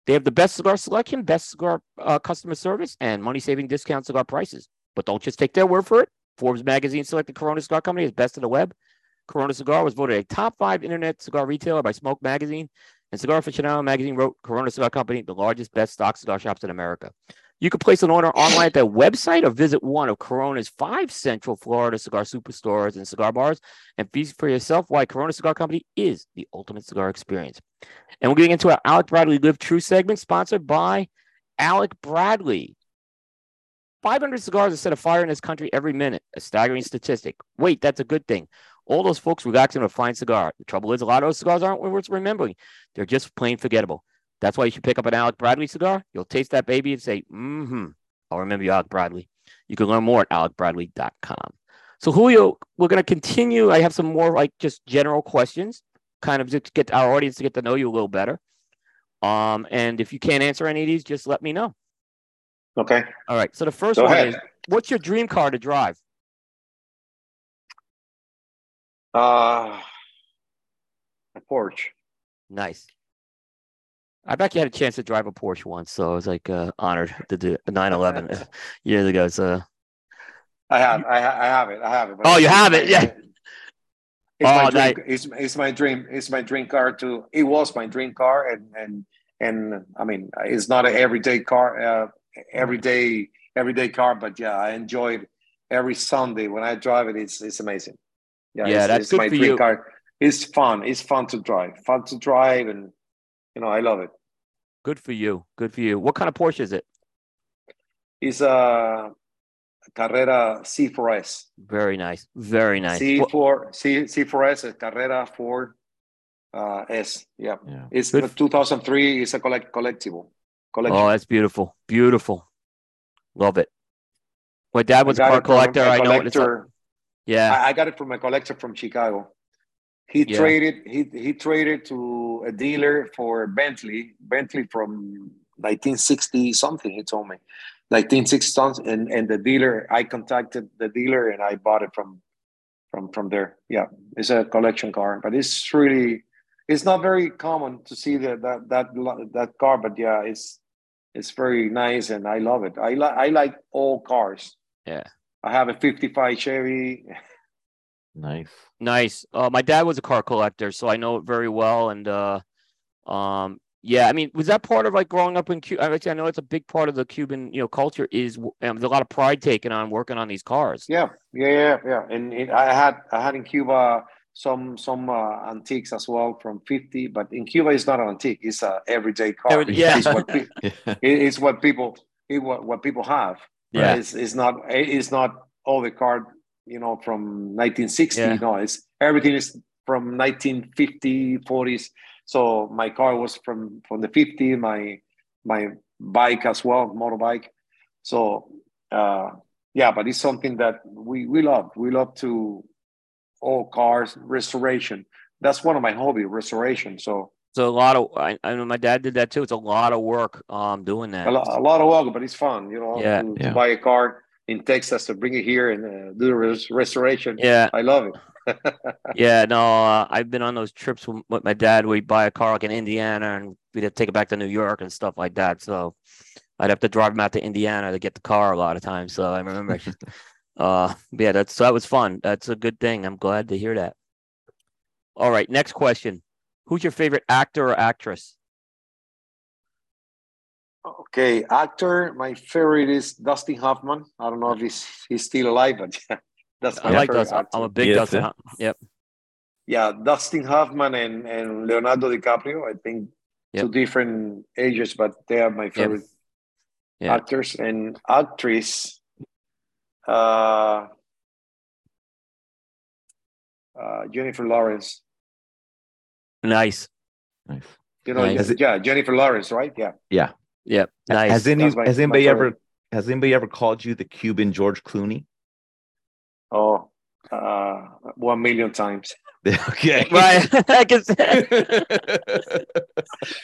They have the best cigar selection, best cigar uh, customer service, and money saving discount cigar prices. But don't just take their word for it. Forbes magazine selected Corona Cigar Company as best of the web. Corona Cigar was voted a top five internet cigar retailer by Smoke Magazine And Cigar Aficionado magazine wrote Corona Cigar Company, the largest, best stock cigar shops in America. You can place an order online at their website or visit one of Corona's five Central Florida cigar superstores and cigar bars and feast for yourself why Corona Cigar Company is the ultimate cigar experience. And we're getting into our Alec Bradley Live True segment, sponsored by Alec Bradley. 500 cigars are set afire in this country every minute, a staggering statistic. Wait, that's a good thing. All those folks relaxing with a fine cigar. The trouble is, a lot of those cigars aren't worth remembering. They're just plain forgettable. That's why you should pick up an Alec Bradley cigar. You'll taste that baby and say, mm hmm, I'll remember you, Alec Bradley. You can learn more at alecbradley.com. So, Julio, we're going to continue. I have some more like just general questions, kind of to get our audience to get to know you a little better. Um, and if you can't answer any of these, just let me know. Okay. All right. So the first Go one ahead. is what's your dream car to drive? Uh a Porsche. Nice. I bet you had a chance to drive a Porsche once, so I was like uh, honored to do a 911 years ago. So I have, I, I have it, I have it. Oh, you have it, yeah. It's oh, my dream. It's, it's my dream. It's my dream car too. It was my dream car, and and and I mean, it's not an everyday car, uh, everyday everyday car, but yeah, I enjoyed every Sunday when I drive it. It's it's amazing. Yeah, yeah, it's, that's it's good my for dream you. car. It's fun. It's fun to drive. Fun to drive, and you know, I love it. Good for you. Good for you. What kind of Porsche is it? It's a Carrera C4S. Very nice. Very nice. C4 C C4S Carrera 4 uh, S. Yeah. yeah. It's Good. 2003. It's a collect collectible. Collection. Oh, that's beautiful. Beautiful. Love it. My dad was a car collector. I know it's like. Yeah. I, I, got it from a collector from Chicago. He yeah. traded he he traded to a dealer for Bentley, Bentley from 1960 something, he told me. 1960 and and the dealer I contacted the dealer and I bought it from from from there. Yeah, it's a collection car, but it's really it's not very common to see that that that that car, but yeah, it's it's very nice and I love it. I like I like all cars. Yeah. I have a 55 Chevy. Nice. Nice. Uh, my dad was a car collector, so I know it very well. And uh, um, yeah, I mean, was that part of like growing up in Cuba? I know it's a big part of the Cuban, you know, culture. Is um, there's a lot of pride taken on working on these cars. Yeah, yeah, yeah, yeah. And, and I had I had in Cuba some some uh, antiques as well from 50 but in cuba it's not an antique it's a everyday car. Yeah. It's what, pe- it's what people it, what, what people have. Yeah. It's, it's not it's not all the car you know from 1960 yeah. no it's everything is from 1950 40s so my car was from from the 50 my my bike as well motorbike. So uh yeah but it's something that we we love. We love to all cars restoration that's one of my hobby restoration so so a lot of I, I know my dad did that too it's a lot of work um doing that a, lo- a lot of work but it's fun you know yeah, to, yeah. to buy a car in Texas to bring it here and uh, do the res- restoration. Yeah, I love it. yeah, no, uh, I've been on those trips with, with my dad. We'd buy a car like in Indiana and we'd have to take it back to New York and stuff like that. So I'd have to drive him out to Indiana to get the car a lot of times. So I remember, uh, yeah, that's so that was fun. That's a good thing. I'm glad to hear that. All right, next question: Who's your favorite actor or actress? Okay, actor. My favorite is Dustin Hoffman. I don't know if he's he's still alive, but yeah, that's I like Dustin. Actor. I'm a big Dustin. Yeah. Yep. Yeah, Dustin Hoffman and and Leonardo DiCaprio. I think yep. two different ages, but they are my favorite yep. actors and actress. Uh, uh, Jennifer Lawrence. Nice. Nice. You know, nice. yeah, Jennifer Lawrence, right? Yeah. Yeah. Yep. Nice. Has any my, has anybody ever has anybody ever called you the Cuban George Clooney? Oh, uh, one million times. okay. Right. I can say.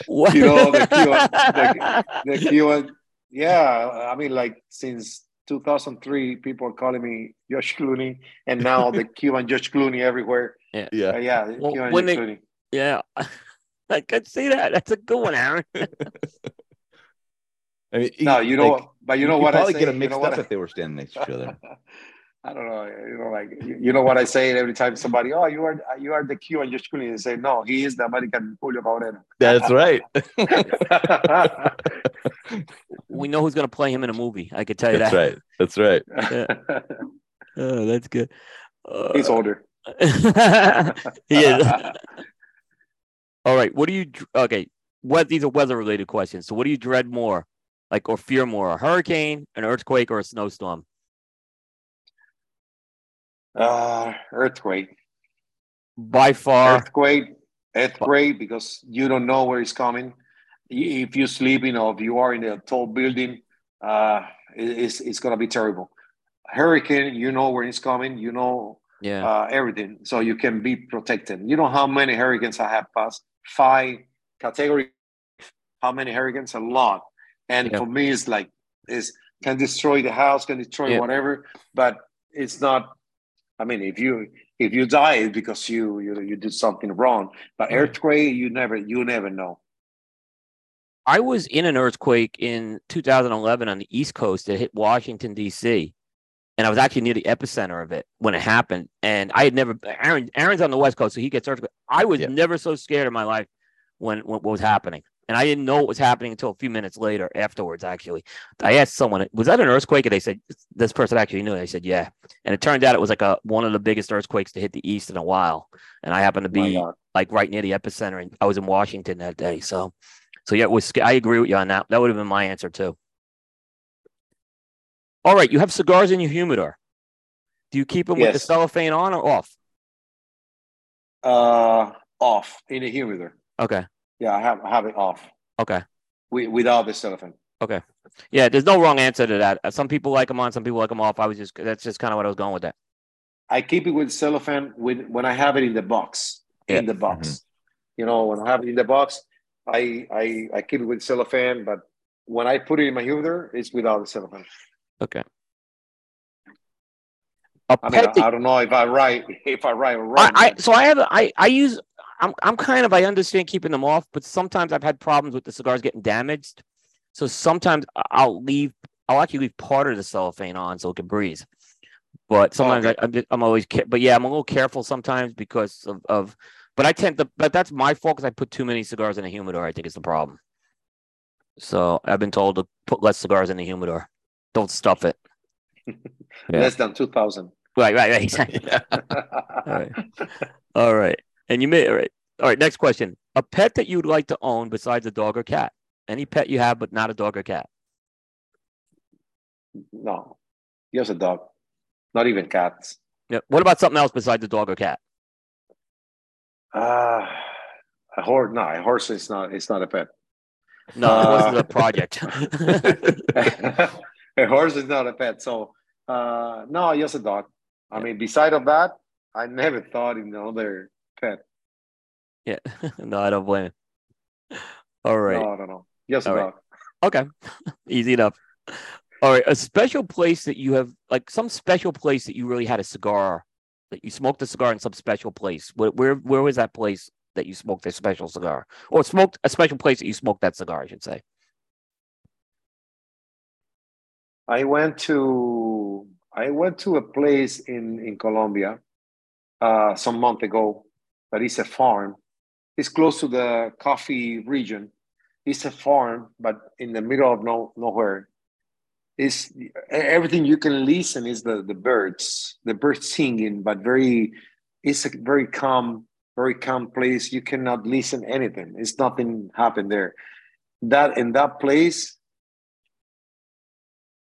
you know the Cuban, the, the Cuban. Yeah, I mean, like since 2003, people are calling me Josh Clooney, and now the Cuban Josh Clooney everywhere. Yeah, yeah, uh, yeah. Well, when they, Yeah, I could see that. That's a good one, Aaron. I mean, no, you know, like, but you know what? Probably I say, get them mixed you know up if they were standing next to each other. I don't know. You know, like you know what I say every time somebody, oh, you are you are the Q and you're schooling. And say, no, he is the American Julio Cabrera. That's right. we know who's going to play him in a movie. I could tell you that's that. That's right. That's right. Yeah. Oh, that's good. Uh, He's older. he is. All right. What do you? Okay. What these are weather related questions. So, what do you dread more, like or fear more, a hurricane, an earthquake, or a snowstorm? Uh, earthquake. By far. Earthquake. Earthquake because you don't know where it's coming. If you're sleeping or if you are in a tall building, uh, it's it's gonna be terrible. Hurricane, you know where it's coming. You know yeah. Uh, everything, so you can be protected. You know how many hurricanes I have passed? Five category. How many hurricanes? A lot. And yeah. for me, it's like it's can destroy the house, can destroy yeah. whatever, but it's not I mean, if you if you die, because you you you did something wrong. But mm-hmm. earthquake, you never you never know. I was in an earthquake in 2011 on the East Coast that hit Washington D.C. And I was actually near the epicenter of it when it happened. And I had never Aaron Aaron's on the West Coast, so he gets earthquake. I was yeah. never so scared in my life when, when what was happening and I didn't know what was happening until a few minutes later. Afterwards, actually, I asked someone, "Was that an earthquake?" And they said, "This person actually knew." They said, "Yeah," and it turned out it was like a one of the biggest earthquakes to hit the east in a while. And I happened to be like right near the epicenter, and I was in Washington that day. So, so yeah, it was. I agree with you on that. That would have been my answer too. All right, you have cigars in your humidor. Do you keep them yes. with the cellophane on or off? Uh, off in a humidor. Okay. Yeah, I have I have it off. Okay. We, without the cellophane. Okay. Yeah, there's no wrong answer to that. Some people like them on, some people like them off. I was just that's just kind of what I was going with that. I keep it with cellophane when when I have it in the box. Yeah. In the box. Mm-hmm. You know, when I have it in the box, I I I keep it with cellophane, but when I put it in my humidor, it's without the cellophane. Okay. I mean, I, I, don't know if I write if I write right. I, I so I have I I use I'm I'm kind of I understand keeping them off, but sometimes I've had problems with the cigars getting damaged. So sometimes I'll leave I'll actually leave part of the cellophane on so it can breathe. But oh, sometimes okay. I, I'm, I'm always but yeah I'm a little careful sometimes because of, of but I tend to but that's my fault because I put too many cigars in a humidor. I think is the problem. So I've been told to put less cigars in the humidor. Don't stuff it. Yeah. Less than two thousand. Right, right, right. Exactly. All right. All right. And you may all right. All right, next question. A pet that you'd like to own besides a dog or cat. Any pet you have, but not a dog or cat. No. Just a dog. Not even cats. Yeah. What about something else besides a dog or cat? Uh a horse no, a horse is not it's not a pet. No, uh, it wasn't a project. a horse is not a pet. So uh no, just a dog. I mean, beside of that, I never thought in another pet. Yeah. no, I don't blame All right. No, no, no. Yes, right. Okay. Easy enough. All right. A special place that you have, like some special place that you really had a cigar, that you smoked a cigar in some special place. Where, where, where was that place that you smoked a special cigar? Or smoked a special place that you smoked that cigar, I should say? I went to I went to a place in in Colombia uh, some month ago that is a farm. It's close to the coffee region. It's a farm, but in the middle of no, nowhere. It's everything you can listen is the, the birds, the birds singing, but very, it's a very calm, very calm place. You cannot listen anything. It's nothing happened there. That in that place,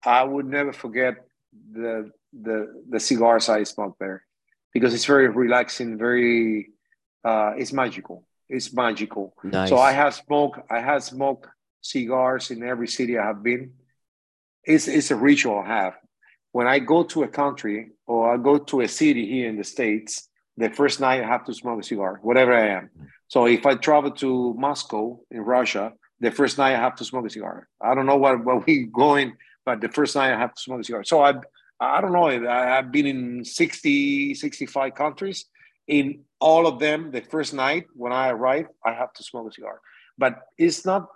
I would never forget the the the cigars I smoked there because it's very relaxing, very uh, it's magical. It's magical. Nice. So I have smoked I have smoked cigars in every city I have been. It's it's a ritual I have. When I go to a country or I go to a city here in the States, the first night I have to smoke a cigar, whatever I am. So if I travel to Moscow in Russia, the first night I have to smoke a cigar. I don't know what, what we going, but the first night I have to smoke a cigar. So I I don't know. I've been in 60, 65 countries. In all of them, the first night when I arrive, I have to smoke a cigar. But it's not,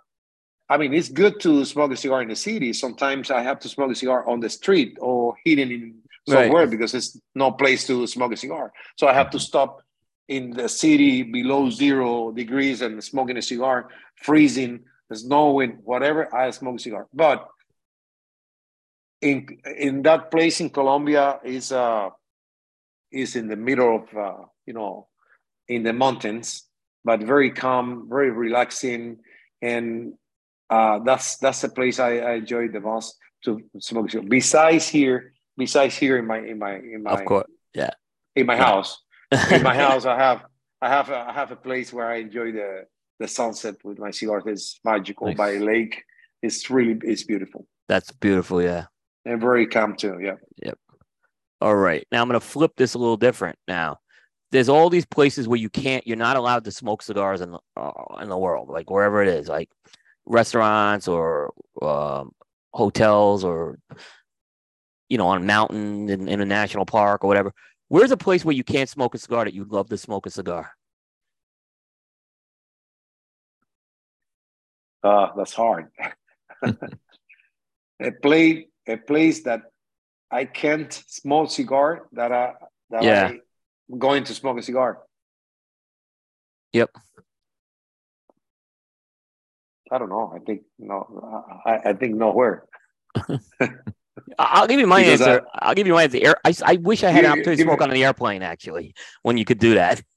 I mean, it's good to smoke a cigar in the city. Sometimes I have to smoke a cigar on the street or hidden in somewhere right. because it's no place to smoke a cigar. So I have to stop in the city below zero degrees and smoking a cigar, freezing, snowing, whatever. I smoke a cigar, but in in that place in Colombia is uh is in the middle of uh, you know in the mountains, but very calm, very relaxing, and uh, that's that's the place I, I enjoy the most to smoke. Besides here, besides here in my in my in my of course, yeah, in my house, in my house, I have I have a, I have a place where I enjoy the the sunset with my cigars. It's magical nice. by a lake. It's really it's beautiful. That's beautiful, yeah. And very calm too, yeah. Yep. All right. Now I'm going to flip this a little different. Now, there's all these places where you can't, you're not allowed to smoke cigars in the uh, in the world, like wherever it is, like restaurants or um, hotels or you know on a mountain in, in a national park or whatever. Where's a place where you can't smoke a cigar that you'd love to smoke a cigar? Uh, that's hard. a place, a place that I can't smoke cigar that I that yeah. I'm going to smoke a cigar. Yep. I don't know. I think no. I, I think nowhere. I'll give you my because answer. I, will give you my answer. Air, I, I wish I had an opportunity to smoke me, on the airplane actually when you could do that.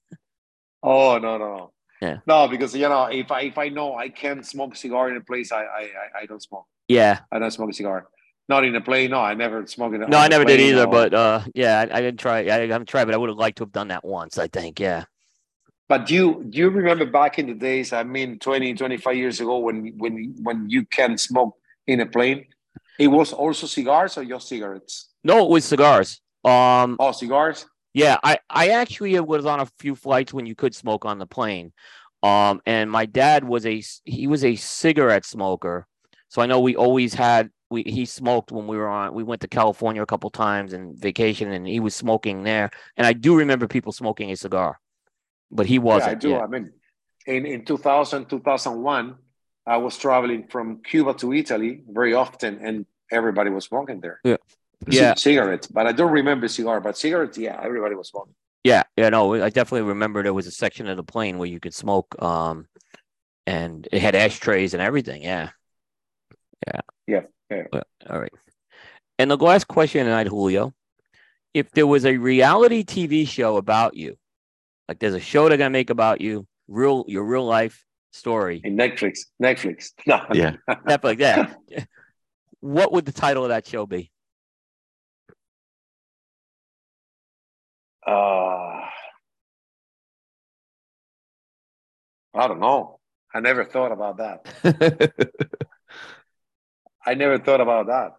Oh no no no. Yeah. No, because you know if I if I know I can't smoke a cigar in a place, I I I don't smoke. Yeah. I don't smoke a cigar. Not in a plane. No, I never smoked it. No, I never did either. Or... But uh, yeah, I, I, didn't try. I haven't tried, but I would have liked to have done that once. I think. Yeah. But do you do you remember back in the days? I mean, 20, 25 years ago, when when when you can smoke in a plane, it was also cigars or just cigarettes? No, it was cigars. Um. Oh, cigars. Yeah, I I actually was on a few flights when you could smoke on the plane. Um, and my dad was a he was a cigarette smoker, so I know we always had we he smoked when we were on we went to California a couple times and vacation and he was smoking there. And I do remember people smoking a cigar but he wasn't yeah, I do. yet. I mean in in 2000 2001 I was traveling from Cuba to Italy very often and everybody was smoking there. Yeah. C- yeah. cigarettes but I don't remember cigar but cigarettes yeah everybody was smoking. Yeah yeah no I definitely remember there was a section of the plane where you could smoke um and it had ashtrays and everything yeah. Yeah. Yeah yeah. All right. And the last question tonight, Julio, if there was a reality TV show about you, like there's a show they're gonna make about you, real your real life story. In Netflix. Netflix. No. Yeah. Netflix. Yeah. what would the title of that show be? Uh, I don't know. I never thought about that. I never thought about that.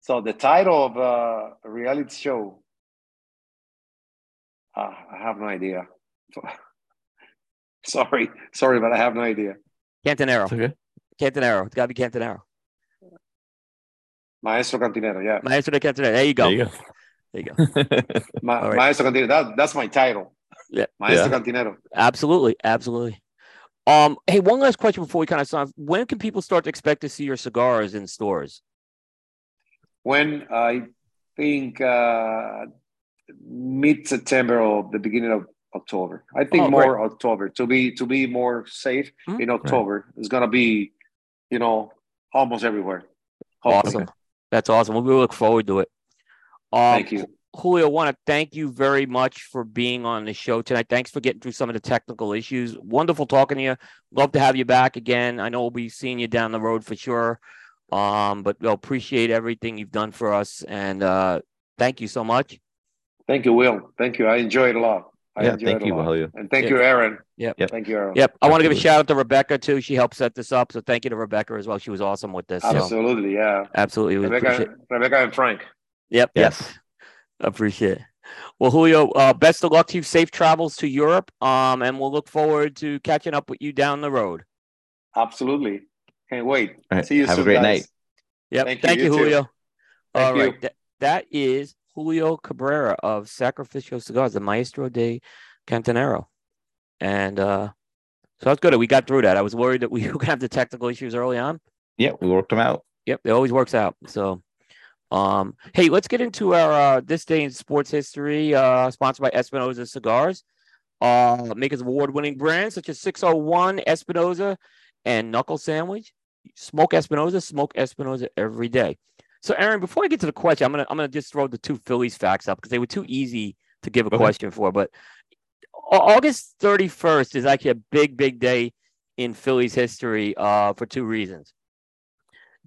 So the title of uh, a reality show, uh, I have no idea. sorry, sorry, but I have no idea. Cantinero. It's okay. Cantinero. It's got to be Cantinero. Maestro Cantinero, yeah. Maestro de Cantinero. There you go. There you go. There you go. Ma- right. Maestro Cantinero. That, that's my title. Yeah. Maestro yeah. Cantinero. Absolutely. Absolutely. Um, hey, one last question before we kind of start. When can people start to expect to see your cigars in stores? When I think uh, mid September or the beginning of October. I think oh, more. October to be to be more safe mm-hmm. in October. Right. It's gonna be, you know, almost everywhere. Hopefully. Awesome. That's awesome. We look forward to it. Um, Thank you. Julio, I want to thank you very much for being on the show tonight. Thanks for getting through some of the technical issues. Wonderful talking to you. Love to have you back again. I know we'll be seeing you down the road for sure. Um, but we'll appreciate everything you've done for us. And uh, thank you so much. Thank you, Will. Thank you. I enjoyed a lot. I yeah, thank you, Julio. And thank you, Aaron. Yep. yep. Thank you, Aaron. Yep. I want to give a shout out to Rebecca too. She helped set this up. So thank you to Rebecca as well. She was awesome with this. Absolutely. So. Yeah. Absolutely. Rebecca, Rebecca and Frank. Yep. Yes. Yes. Appreciate it. Well, Julio, uh, best of luck to you. Safe travels to Europe. Um, and we'll look forward to catching up with you down the road. Absolutely. Can't wait. Right. See you Have soon, a great guys. night. Yep. Thank, Thank you, you, Julio. Thank All you. right. Th- that is Julio Cabrera of Sacrificio Cigars, the Maestro de Cantinero. And uh, so that's good. We got through that. I was worried that we were going to have the technical issues early on. Yeah, we worked them out. Yep. It always works out. So Um, hey, let's get into our uh, this day in sports history, uh, sponsored by Espinosa Cigars, uh, makers of award-winning brands such as 601 Espinosa and Knuckle Sandwich. Smoke Espinosa, smoke Espinosa every day. So, Aaron, before I get to the question, I'm gonna I'm gonna just throw the two Phillies facts up because they were too easy to give a okay. question for. But August 31st is actually a big, big day in Phillies history uh, for two reasons.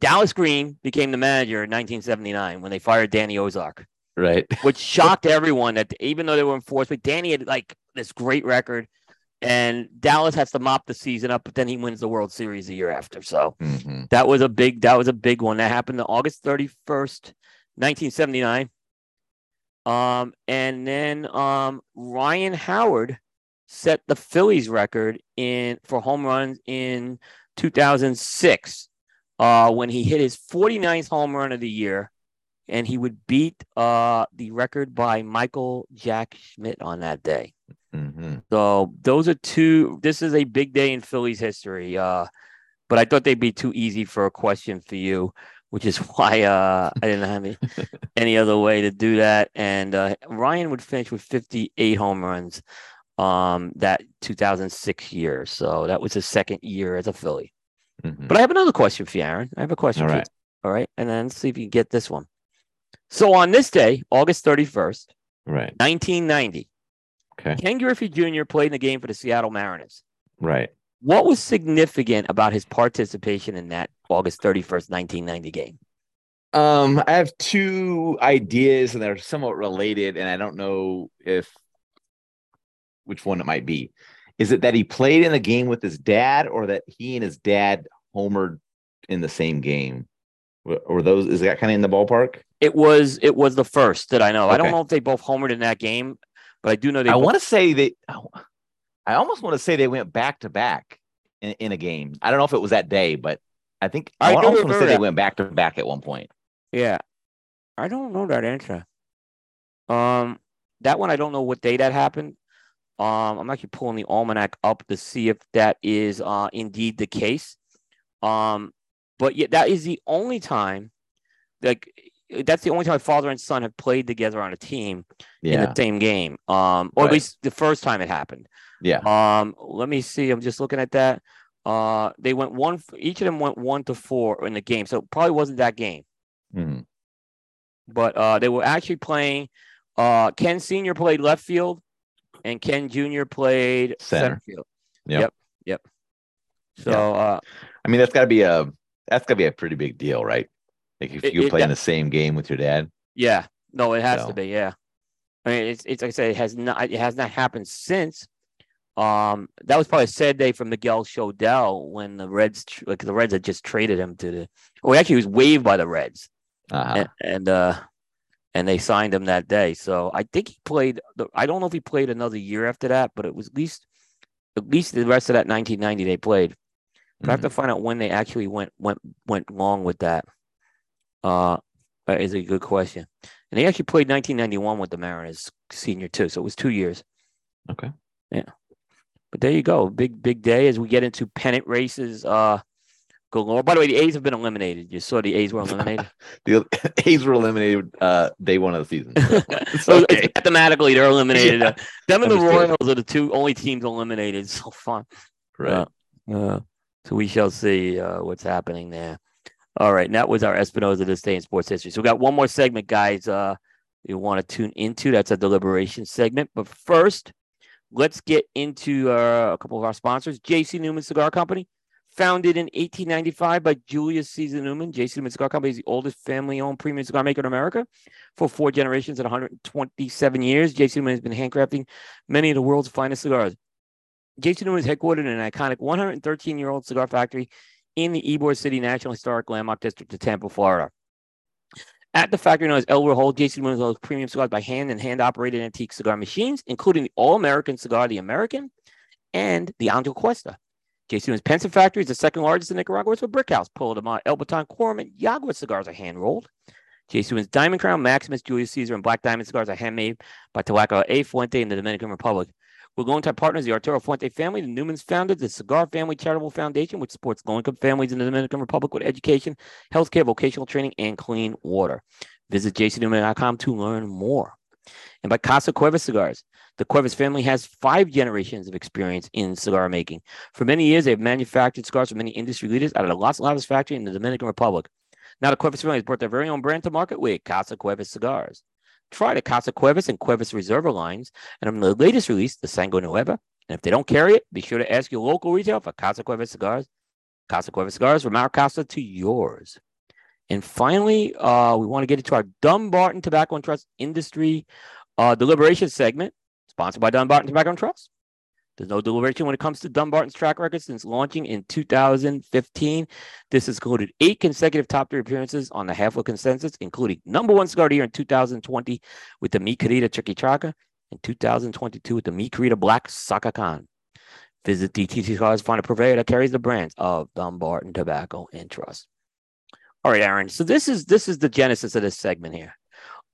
Dallas Green became the manager in 1979 when they fired Danny Ozark. Right. Which shocked everyone that even though they were enforced, but Danny had like this great record and Dallas has to mop the season up, but then he wins the World Series the year after. So mm-hmm. that was a big that was a big one. That happened on August 31st, 1979. Um, and then um, Ryan Howard set the Phillies record in for home runs in 2006 uh, when he hit his 49th home run of the year, and he would beat uh, the record by Michael Jack Schmidt on that day. Mm-hmm. So those are two. This is a big day in Phillies history. Uh, but I thought they'd be too easy for a question for you, which is why uh, I didn't have any, any other way to do that. And uh, Ryan would finish with 58 home runs um, that 2006 year. So that was his second year as a Philly. Mm-hmm. But I have another question for you, Aaron. I have a question All for right. you. All right. And then see if you can get this one. So on this day, August 31st, right, 1990, okay. Ken Griffey Jr. played in the game for the Seattle Mariners. Right. What was significant about his participation in that August 31st, 1990 game? Um, I have two ideas and they're somewhat related, and I don't know if which one it might be. Is it that he played in the game with his dad, or that he and his dad homered in the same game? Or those is that kind of in the ballpark? It was. It was the first that I know. Okay. I don't know if they both homered in that game, but I do know they. I both- want to say they. I almost want to say they went back to back in, in a game. I don't know if it was that day, but I think I, I almost want to say that. they went back to back at one point. Yeah, I don't know that answer. Um, that one I don't know what day that happened. Um, I'm actually pulling the almanac up to see if that is uh, indeed the case. Um, but yeah, that is the only time, like, that's the only time father and son have played together on a team yeah. in the same game. Um, or right. at least the first time it happened. Yeah. Um, let me see. I'm just looking at that. Uh, they went one. Each of them went one to four in the game, so probably wasn't that game. Mm-hmm. But uh, they were actually playing. Uh, Ken Senior played left field and Ken Jr. played center, center field. Yep. yep. Yep. So, yeah. uh, I mean, that's got to be a that's got to be a pretty big deal, right? Like if you play in the same game with your dad. Yeah. No, it has so. to be. Yeah. I mean, it's it's like I said, it has not it has not happened since. Um, that was probably a sad day for Miguel Shodell when the Reds, like the Reds had just traded him to the, well, actually, he was waived by the Reds, uh-huh. and, and uh, and they signed him that day. So I think he played. I don't know if he played another year after that, but it was at least at least the rest of that 1990 they played. But mm-hmm. I have to mm-hmm. find out when they actually went went went long with that. Uh, that is a good question. And they actually played 1991 with the Mariners senior too, so it was two years. Okay. Yeah. But there you go, big big day as we get into pennant races. Uh, galore. By the way, the A's have been eliminated. You saw the A's were eliminated. the A's were eliminated uh, day one of the season. So okay. mathematically, they're eliminated. Yeah. Uh, them and the Royals are the two only teams eliminated so far. Right. Uh, uh, so we shall see uh, what's happening there. All right, and that was our Espinosa this day in sports history. So we got one more segment, guys. Uh, you want to tune into that's a deliberation segment. But first, let's get into uh, a couple of our sponsors. JC Newman Cigar Company Founded in 1895 by Julius Caesar Newman, J.C. Newman Cigar Company is the oldest family-owned premium cigar maker in America. For four generations and 127 years, J.C. Newman has been handcrafting many of the world's finest cigars. J.C. Newman is headquartered in an iconic 113-year-old cigar factory in the Ybor City National Historic Landmark District of Tampa, Florida. At the factory known as El Reloj, J.C. Newman sells premium cigars by hand and hand-operated antique cigar machines, including the All-American cigar, the American, and the Angel Cuesta. J.C. Newman's PENSA Factory is the second largest in Nicaragua. It's a brick house. Pull de El Baton, Quorum, and Yagua cigars are hand rolled. J.C. Newman's Diamond Crown, Maximus, Julius Caesar, and Black Diamond cigars are handmade by Tabacalera A. Fuente in the Dominican Republic. We're going to our partners, the Arturo Fuente family. The Newmans founded the Cigar Family Charitable Foundation, which supports low income families in the Dominican Republic with education, healthcare, vocational training, and clean water. Visit jcnewman.com to learn more. And by Casa Cuevas Cigars. The Cuevas family has five generations of experience in cigar making. For many years, they've manufactured cigars for many industry leaders out of the Las Lavas factory in the Dominican Republic. Now, the Cuevas family has brought their very own brand to market with Casa Cuevas cigars. Try the Casa Cuevas and Cuevas Reserva lines, and on the latest release, the Sangre Nueva. And if they don't carry it, be sure to ask your local retail for Casa Cuevas cigars. Casa Cuevas cigars from our casa to yours. And finally, uh, we want to get into our Dunbarton Tobacco and Trust Industry uh, Deliberation segment, sponsored by Dunbarton Tobacco and Trust. There's no deliberation when it comes to Dunbarton's track record since launching in 2015. This has included eight consecutive top three appearances on the Half Consensus, including number one of year in 2020 with the Mi Querida Triqui Traca and 2022 with the Mi Black Saka Khan. Visit DTC Cigars, find a purveyor that carries the brands of Dunbarton Tobacco and Trust. All right, Aaron. So this is this is the genesis of this segment here.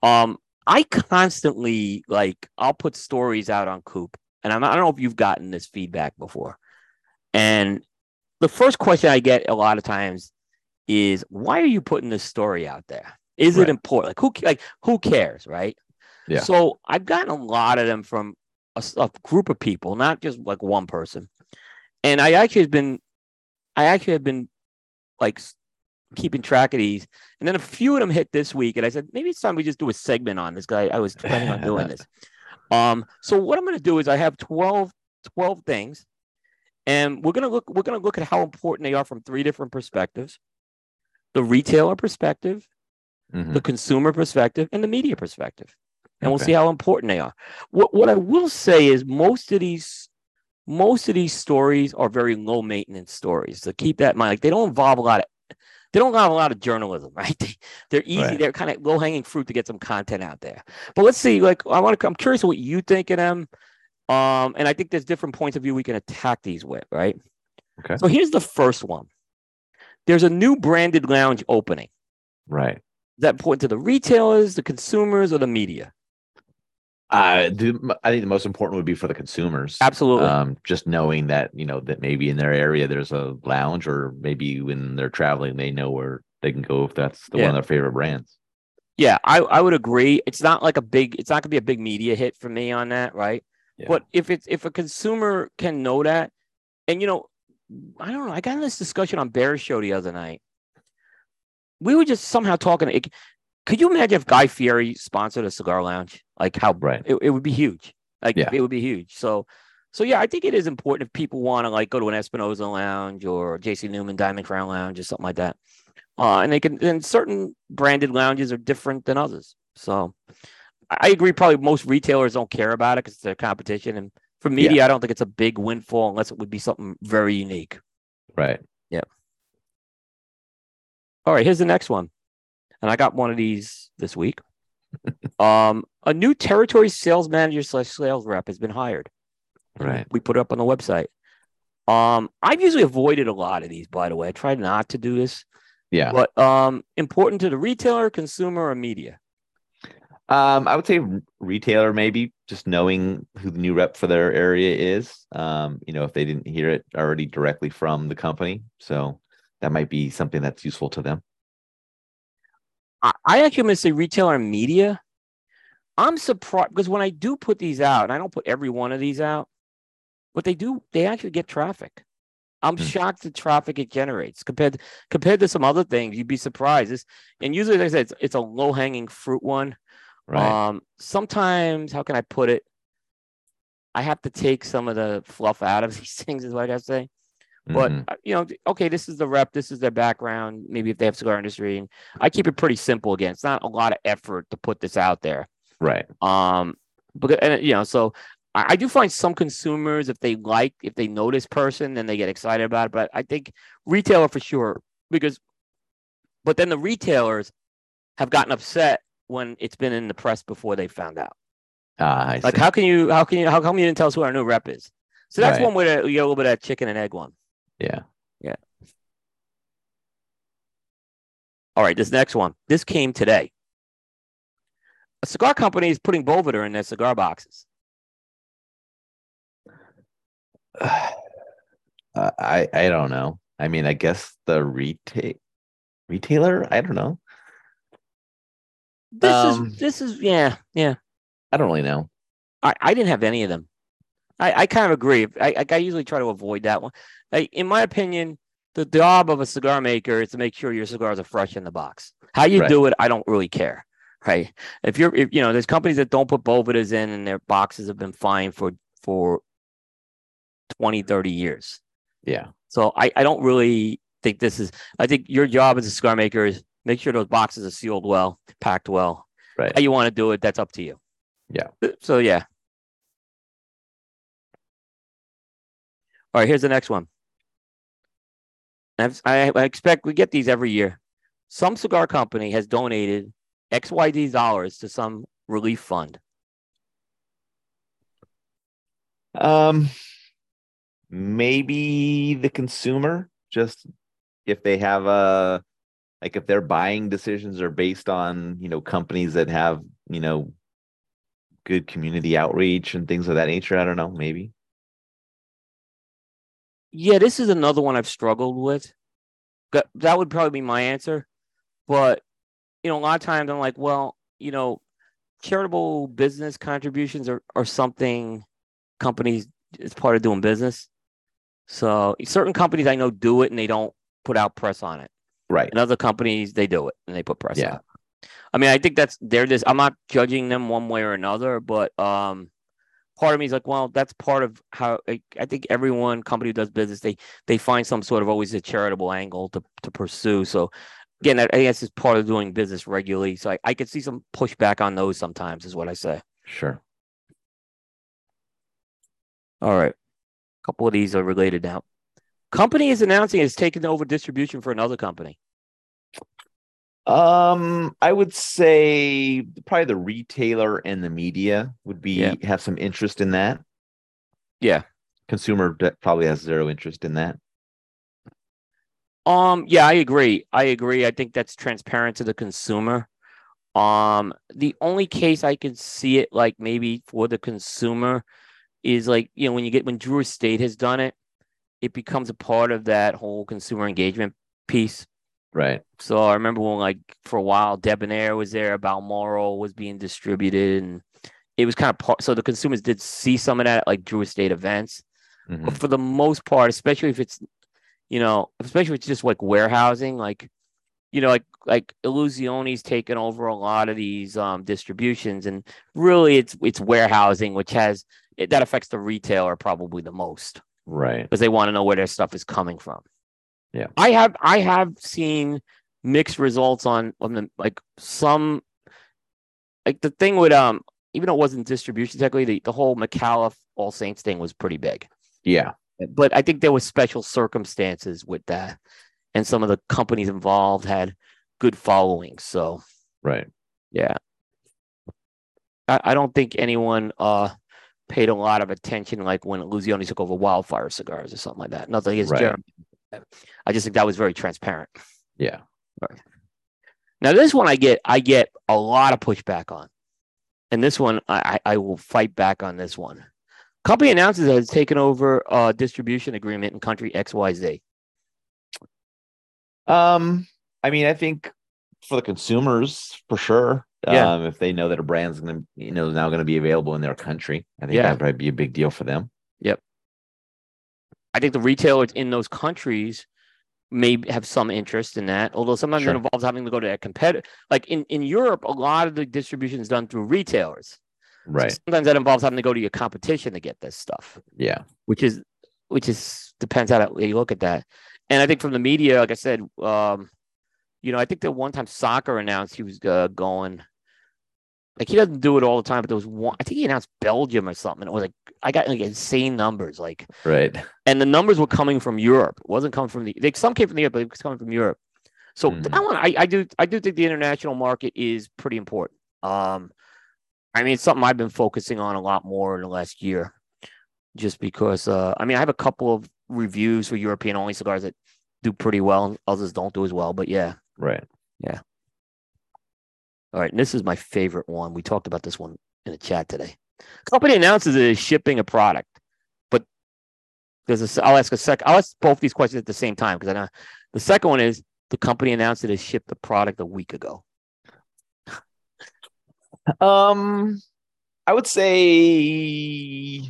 Um, I constantly like I'll put stories out on Coop and I'm, I don't know if you've gotten this feedback before. And the first question I get a lot of times is, why are you putting this story out there? Is right. it important? Like who like who cares, right? Yeah. So I've gotten a lot of them from a, a group of people, not just like one person. And I actually have been, I actually have been like keeping track of these. And then a few of them hit this week, and I said maybe it's time we just do a segment on this guy. I was planning on doing this. Um, so what I'm going to do is I have 12, 12 things, and we're going to look we're going to look at how important they are from three different perspectives: the retailer perspective, mm-hmm. the consumer perspective, and the media perspective. And okay. we'll see how important they are. What what I will say is most of these most of these stories are very low maintenance stories. So keep that in mind. Like they don't involve a lot of they don't have a lot of journalism, right? They, are easy. Right. They're kind of low hanging fruit to get some content out there. But let's see. Like, I want to. I'm curious what you think of them. Um, and I think there's different points of view we can attack these with, right? Okay. So here's the first one. There's a new branded lounge opening. Right. Is that important to the retailers, the consumers, or the media? Uh, the, I think the most important would be for the consumers. Absolutely. Um, just knowing that you know that maybe in their area there's a lounge, or maybe when they're traveling they know where they can go if that's the yeah. one of their favorite brands. Yeah, I, I would agree. It's not like a big. It's not gonna be a big media hit for me on that, right? Yeah. But if it's if a consumer can know that, and you know, I don't know. I got in this discussion on Bear Show the other night. We were just somehow talking. Could you imagine if Guy Fieri sponsored a cigar lounge? Like how right. it, it would be huge. Like yeah. it would be huge. So so yeah, I think it is important if people want to like go to an Espinosa lounge or JC Newman Diamond Crown Lounge or something like that. Uh, and they can and certain branded lounges are different than others. So I agree. Probably most retailers don't care about it because it's their competition. And for media, yeah. I don't think it's a big windfall unless it would be something very unique. Right. Yeah. All right. Here's the next one and I got one of these this week. um, a new territory sales manager slash sales rep has been hired. Right. We put it up on the website. Um, I've usually avoided a lot of these, by the way. I try not to do this. Yeah. But um, important to the retailer, consumer, or media? Um, I would say retailer, maybe just knowing who the new rep for their area is. Um, you know, if they didn't hear it already directly from the company. So that might be something that's useful to them. I, I actually am going to say retailer and media. I'm surprised because when I do put these out, and I don't put every one of these out, but they do, they actually get traffic. I'm hmm. shocked the traffic it generates compared compared to some other things. You'd be surprised. It's, and usually, like I said, it's, it's a low hanging fruit one. Right. Um, sometimes, how can I put it? I have to take some of the fluff out of these things, is what I gotta say. But mm-hmm. Uh, you know, okay, this is the rep, this is their background. Maybe if they have cigar industry, and I keep it pretty simple. Again, it's not a lot of effort to put this out there. Right. Um, but and you know, so I, I do find some consumers, if they like, if they know this person, then they get excited about it. But I think retailer for sure, because, but then the retailers have gotten upset when it's been in the press before they found out. Ah, like, how can you, how can you, how come you didn't tell us who our new rep is? So that's right. one way to get a little bit of chicken and egg one. Yeah. Yeah. All right, this next one. This came today. A cigar company is putting Boveda in their cigar boxes. Uh, I I don't know. I mean, I guess the retail retailer. I don't know. This um, is this is yeah yeah. I don't really know. I, I didn't have any of them. I, I kind of agree. I, I, I usually try to avoid that one. I, in my opinion, the job of a cigar maker is to make sure your cigars are fresh in the box. How you right. do it, I don't really care. Right. If you're, if, you know, there's companies that don't put Bovedas in and their boxes have been fine for, for 20, 30 years. Yeah. So I, I don't really think this is, I think your job as a cigar maker is make sure those boxes are sealed well, packed well. Right. How you want to do it, that's up to you. Yeah. So yeah. All right, here's the next one. I, I expect we get these every year. Some cigar company has donated XYZ dollars to some relief fund. Um, maybe the consumer, just if they have a, like if their buying decisions are based on, you know, companies that have, you know, good community outreach and things of that nature. I don't know, maybe. Yeah, this is another one I've struggled with. That would probably be my answer. But, you know, a lot of times I'm like, well, you know, charitable business contributions are, are something companies it's part of doing business. So certain companies I know do it and they don't put out press on it. Right. And other companies they do it and they put press yeah. on it. I mean, I think that's they're this. I'm not judging them one way or another, but um, part of me is like, well, that's part of how I, I think everyone company who does business they they find some sort of always a charitable angle to to pursue. So again, I guess it's part of doing business regularly. So I, I could see some pushback on those sometimes, is what I say. Sure. All right. A couple of these are related now. Company is announcing it's taking over distribution for another company. Um, I would say probably the retailer and the media would be yeah. have some interest in that. Yeah. Consumer probably has zero interest in that. Um, yeah, I agree. I agree. I think that's transparent to the consumer. Um, the only case I can see it like maybe for the consumer is like, you know, when you get when Drew Estate has done it, it becomes a part of that whole consumer engagement piece. Right. So I remember when, like, for a while, Debonaire was there, Balmoral was being distributed, and it was kind of part. So the consumers did see some of that, like Drew Estate events. Mm-hmm. But for the most part, especially if it's, you know, especially if it's just like warehousing, like, you know, like like Illusione's taken over a lot of these um, distributions, and really, it's it's warehousing, which has it, that affects the retailer probably the most, right? Because they want to know where their stuff is coming from. Yeah. I have I have seen mixed results on on the like some like the thing with um even though it wasn't distribution technically the, the whole McAuliffe All Saints thing was pretty big. Yeah. But I think there was special circumstances with that. And some of the companies involved had good following. So right. Yeah. I, I don't think anyone uh paid a lot of attention like when Illusione took over wildfire cigars or something like that. Nothing against right. Jeremy. I just think that was very transparent. Yeah. Right. Now this one I get I get a lot of pushback on. And this one I, I will fight back on this one. Company announces that it's taken over a distribution agreement in country XYZ. Um, I mean, I think for the consumers, for sure. Yeah. Um, if they know that a brand's gonna, you know, now gonna be available in their country, I think yeah. that'd probably be a big deal for them. I think the retailers in those countries may have some interest in that, although sometimes sure. it involves having to go to a competitor. Like in, in Europe, a lot of the distribution is done through retailers. Right. So sometimes that involves having to go to your competition to get this stuff. Yeah. Which is which is depends how you look at that. And I think from the media, like I said, um, you know, I think that one time Saka announced he was uh, going like he doesn't do it all the time, but there was one. I think he announced Belgium or something. It was like I got like insane numbers, like right. And the numbers were coming from Europe. It wasn't coming from the. Like, some came from the Europe, but it was coming from Europe. So mm. that one, I, I do, I do think the international market is pretty important. Um, I mean, it's something I've been focusing on a lot more in the last year, just because. Uh, I mean, I have a couple of reviews for European only cigars that do pretty well, and others don't do as well. But yeah, right, yeah. All right, and this is my favorite one. We talked about this one in the chat today. Company announces it is shipping a product, but there's a, I'll ask a sec. I'll ask both these questions at the same time because I know the second one is the company announced it has shipped the product a week ago. Um, I would say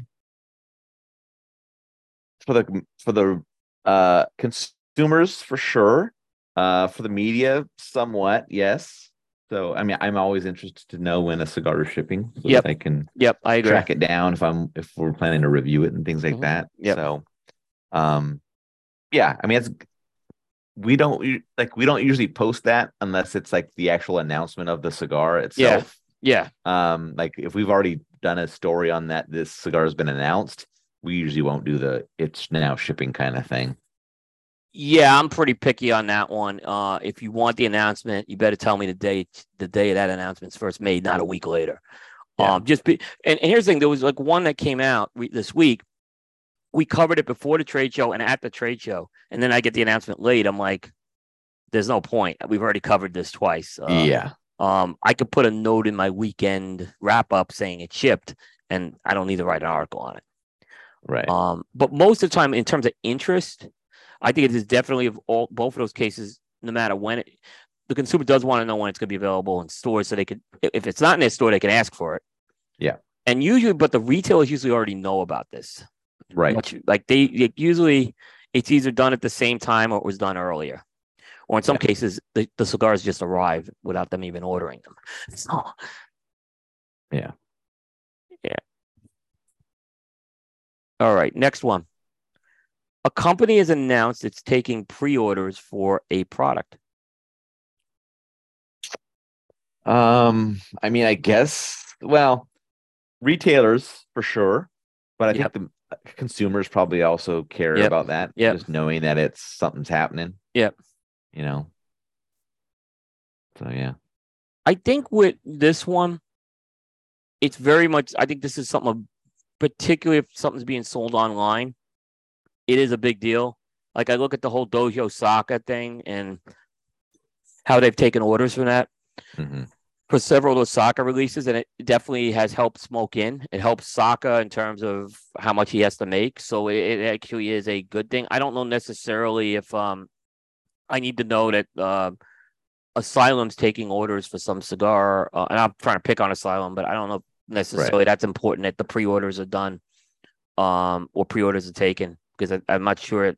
for the for the uh consumers for sure. Uh, for the media, somewhat yes. So I mean, I'm always interested to know when a cigar is shipping, so Yep. that I can Yep, I agree. track it down if I'm if we're planning to review it and things like Mhm. that. Yep. So, um, yeah, I mean, it's we don't like we don't usually post that unless it's like the actual announcement of the cigar itself. Yeah, Um, like if we've already done a story on that, this cigar has been announced. We usually won't do the it's now shipping kind of thing. Yeah, I'm pretty picky on that one. Uh, if you want the announcement, you better tell me the day the day that announcement's first made, not a week later. Yeah. Um, just be, and, and here's the thing: there was like one that came out we, this week. We covered it before the trade show and at the trade show, and then I get the announcement late. I'm like, "There's no point. We've already covered this twice." Uh, yeah, Um, I could put a note in my weekend wrap up saying it shipped, and I don't need to write an article on it. right. Um, but most of the time, in terms of interest, I think it is definitely of all both of those cases. No matter when it, the consumer does want to know when it's going to be available in stores, so they could, if it's not in their store, they can ask for it. Yeah. And usually, but the retailers usually already know about this. right. Much, like they, usually, it's either done at the same time or it was done earlier, or in some Yeah. cases, the, the cigars just arrive without them even ordering them. So, Yeah. Yeah. All right. Next one. A company has announced it's taking pre-orders for a product. Um, I mean, I guess, well, retailers for sure, but I Yep. think the consumers probably also care Yep. about that. Just knowing that it's something's happening. Yep. You know. So yeah. I think with this one, it's very much. I think this is something, particularly if something's being sold online, it is a big deal. Like I look at the whole Dojo Saka thing and how they've taken orders from that. Mhm. for several of those Saka releases, and it definitely has helped Smoke Inn. It helps Saka in terms of how much he has to make. So it, it actually is a good thing. I don't know necessarily if um I need to know that uh, Asylum's taking orders for some cigar, uh, and I'm trying to pick on Asylum, but I don't know necessarily that's important that the pre-orders are done, um, or pre-orders are taken because I, I'm not sure.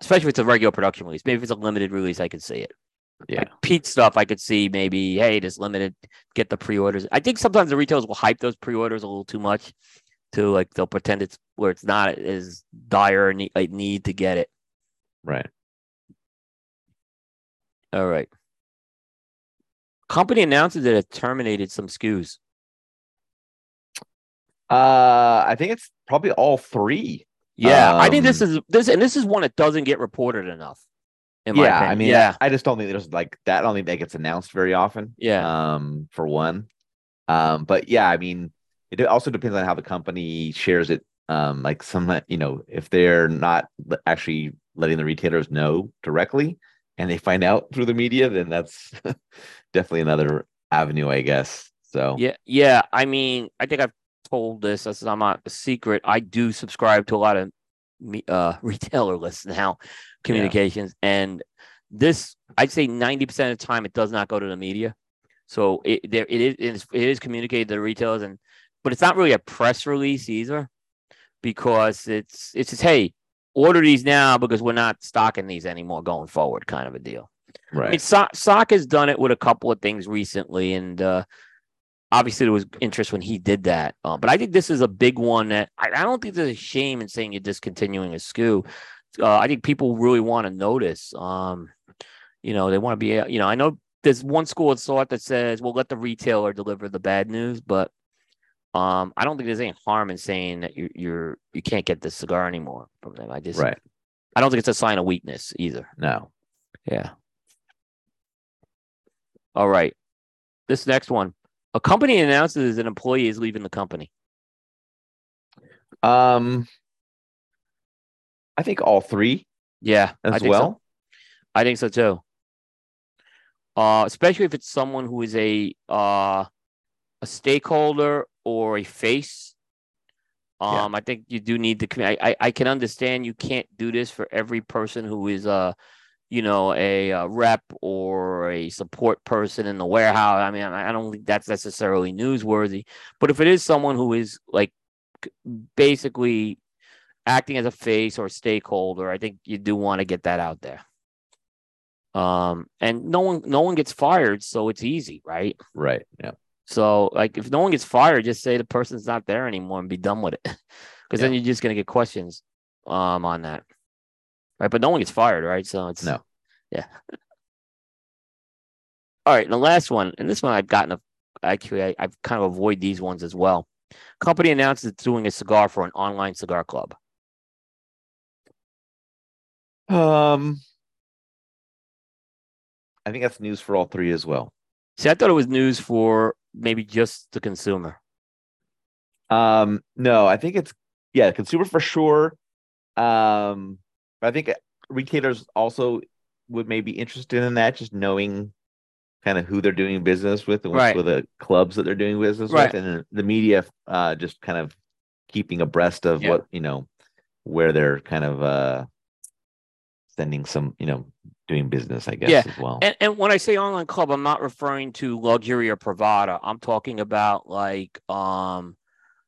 Especially if it's a regular production release. Maybe if it's a limited release, I could see it Yeah. like Pete stuff, I could see maybe, hey, this limited, get the pre-orders. I think sometimes the retailers will hype those pre-orders a little too much, to like they'll pretend it's where it's not as dire a need, a need to get it. Right. All right. Company announces that it terminated some SKUs. Uh I think it's probably all three. Yeah, I think this Um, is this, and this is one that doesn't get reported enough. In my yeah, I mean, yeah, I just don't think there's like that. I don't think that gets announced very often. yeah, Um, for one. Um, but yeah, I mean, it also depends on how the company shares it. Um, like some, you know, if they're not actually letting the retailers know directly and they find out through the media, then that's definitely another avenue, I guess. So yeah, yeah. I mean, I think I've told this. This is not a secret. I do subscribe to a lot of me, uh, retailer lists now, communications, and this I'd say ninety percent of the time it does not go to the media. So it there it is it is, it is communicated to the retailers, and but it's not really a press release either, because it's it's just hey order these now because we're not stocking these anymore going forward, kind of a deal. I mean, right. so- Saka has done it with a couple of things recently, and uh, obviously there was interest when he did that. Uh, but I think this is a big one that I, I don't think there's a shame in saying you're discontinuing a SKU. Uh, I think people really want to notice. Um, you know, they want to be. You know, I know there's one school of thought that says, "Well, let the retailer deliver the bad news," but um, I don't think there's any harm in saying that you're you're you can't get this cigar anymore from them. I just, Right. I don't think it's a sign of weakness either. No. Yeah. All right. This next one. A company announces an employee is leaving the company. Um, I think all three Yeah. I as so. well. I think so too. Uh, especially if it's someone who is a uh a stakeholder or a face. Yeah. Um, I think you do need to. I, I I can understand you can't do this for every person who is uh you know, a, a, rep or a support person in the warehouse. I mean, I don't think that's necessarily newsworthy. But if it is someone who is like basically acting as a face or a stakeholder, I think you do want to get that out there. Um, and no one, no one gets fired, so it's easy, right? Right. Yeah. So, like, if no one gets fired, just say the person's not there anymore and be done with it, because yeah. then you're just gonna get questions, um, on that right? But no one gets fired, right? So it's no, yeah. All right, and the last one, and this one I've gotten a actually I, I've kind of avoid these ones as well. Company announces it's doing a cigar for an online cigar club. Um, I think that's news for all three as well. See, I thought it was news for maybe just the consumer. Um, no, I think it's yeah, consumer for sure. Um, I think retailers also would maybe interested in that, just knowing kind of who they're doing business with and right. with the clubs that they're doing business right. with, and the media uh, just kind of keeping abreast of yeah. what you know where they're kind of uh, sending some you know doing business, I guess, yeah. as well. And, and when I say online club, I'm not referring to luxury or Privada. I'm talking about like um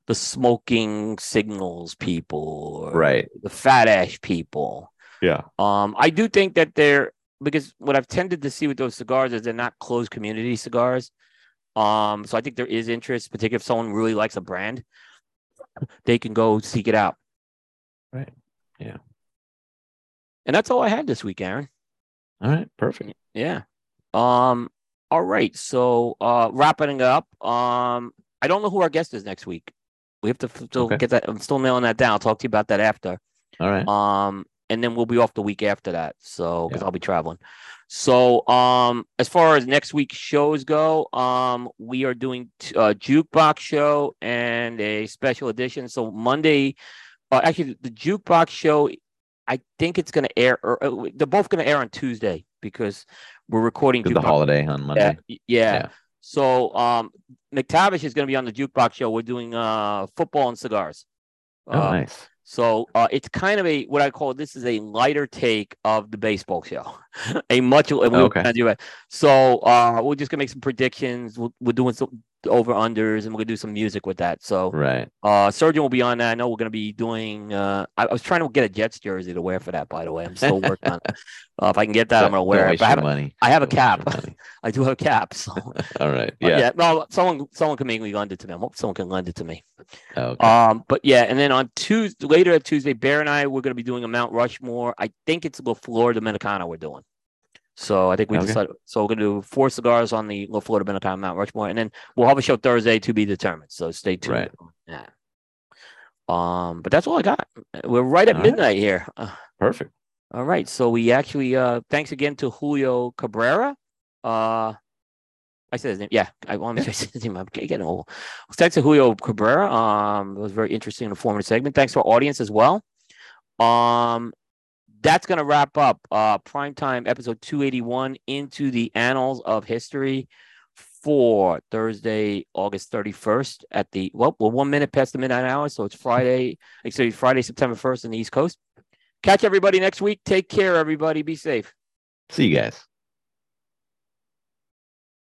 the smoking signals people, right? The fat ash people. Yeah. Um, I do think that they're because what I've tended to see with those cigars is they're not closed community cigars. Um, so I think there is interest, particularly if someone really likes a brand, they can go seek it out. Right. Yeah. And that's all I had this week, Aaron. All right. Perfect. Yeah. Um, all right. So uh wrapping up. Um, I don't know who our guest is next week. We have to still okay. get that. I'm still nailing that down. I'll talk to you about that after. All right. Um, and then we'll be off the week after that. So because yeah. I'll be traveling. So um, as far as next week's shows go, um, we are doing t- a jukebox show and a special edition. So Monday, uh, actually the jukebox show, I think it's going to air. Or, uh, they're both going to air on Tuesday because we're recording the holiday on Monday. Yeah, yeah. yeah. So um, McTavish is going to be on the jukebox show. We're doing uh, football and cigars. Oh, uh, nice. So uh, it's kind of a what I call this is a lighter take of the baseball show, a much okay. So uh, we're just gonna make some predictions. We're, we're doing some over unders, and we're gonna do some music with that. So right, uh, Surgeon will be on that. I know we're gonna be doing. Uh, I, I was trying to get a Jets jersey to wear for that. By the way, I'm still working on it. Uh, if I can get that, I'm gonna wear it. I have, money. I have a cap. I do have a cap. So all right, yeah, yeah. No, someone someone can make me lend it to me. I hope someone can lend it to me. Okay. Um, but yeah, and then on Tuesday, later at Tuesday, Bear and I we're gonna be doing a Mount Rushmore. I think it's the Florida Dominicana we're doing. So I think we okay. decided. So we're gonna do four cigars on the La Florida Benetton Mount Rushmore, and then we'll have a show Thursday to be determined. So stay tuned. Right. Yeah. Um, but that's all I got. We're right at all midnight right. here. Perfect. All right. So we actually uh thanks again to Julio Cabrera. Uh I said his name. Yeah, I want to say his name. I'm getting old. Thanks to Julio Cabrera. Um, it was very interesting and informative segment. Thanks to our audience as well. Um, that's going to wrap up uh, primetime episode 281 into the annals of history for Thursday, August 31st at the, well, we're one minute past the midnight hour. So it's Friday, actually Friday, September 1st on the East Coast. Catch everybody next week. Take care, everybody. Be safe. See you guys.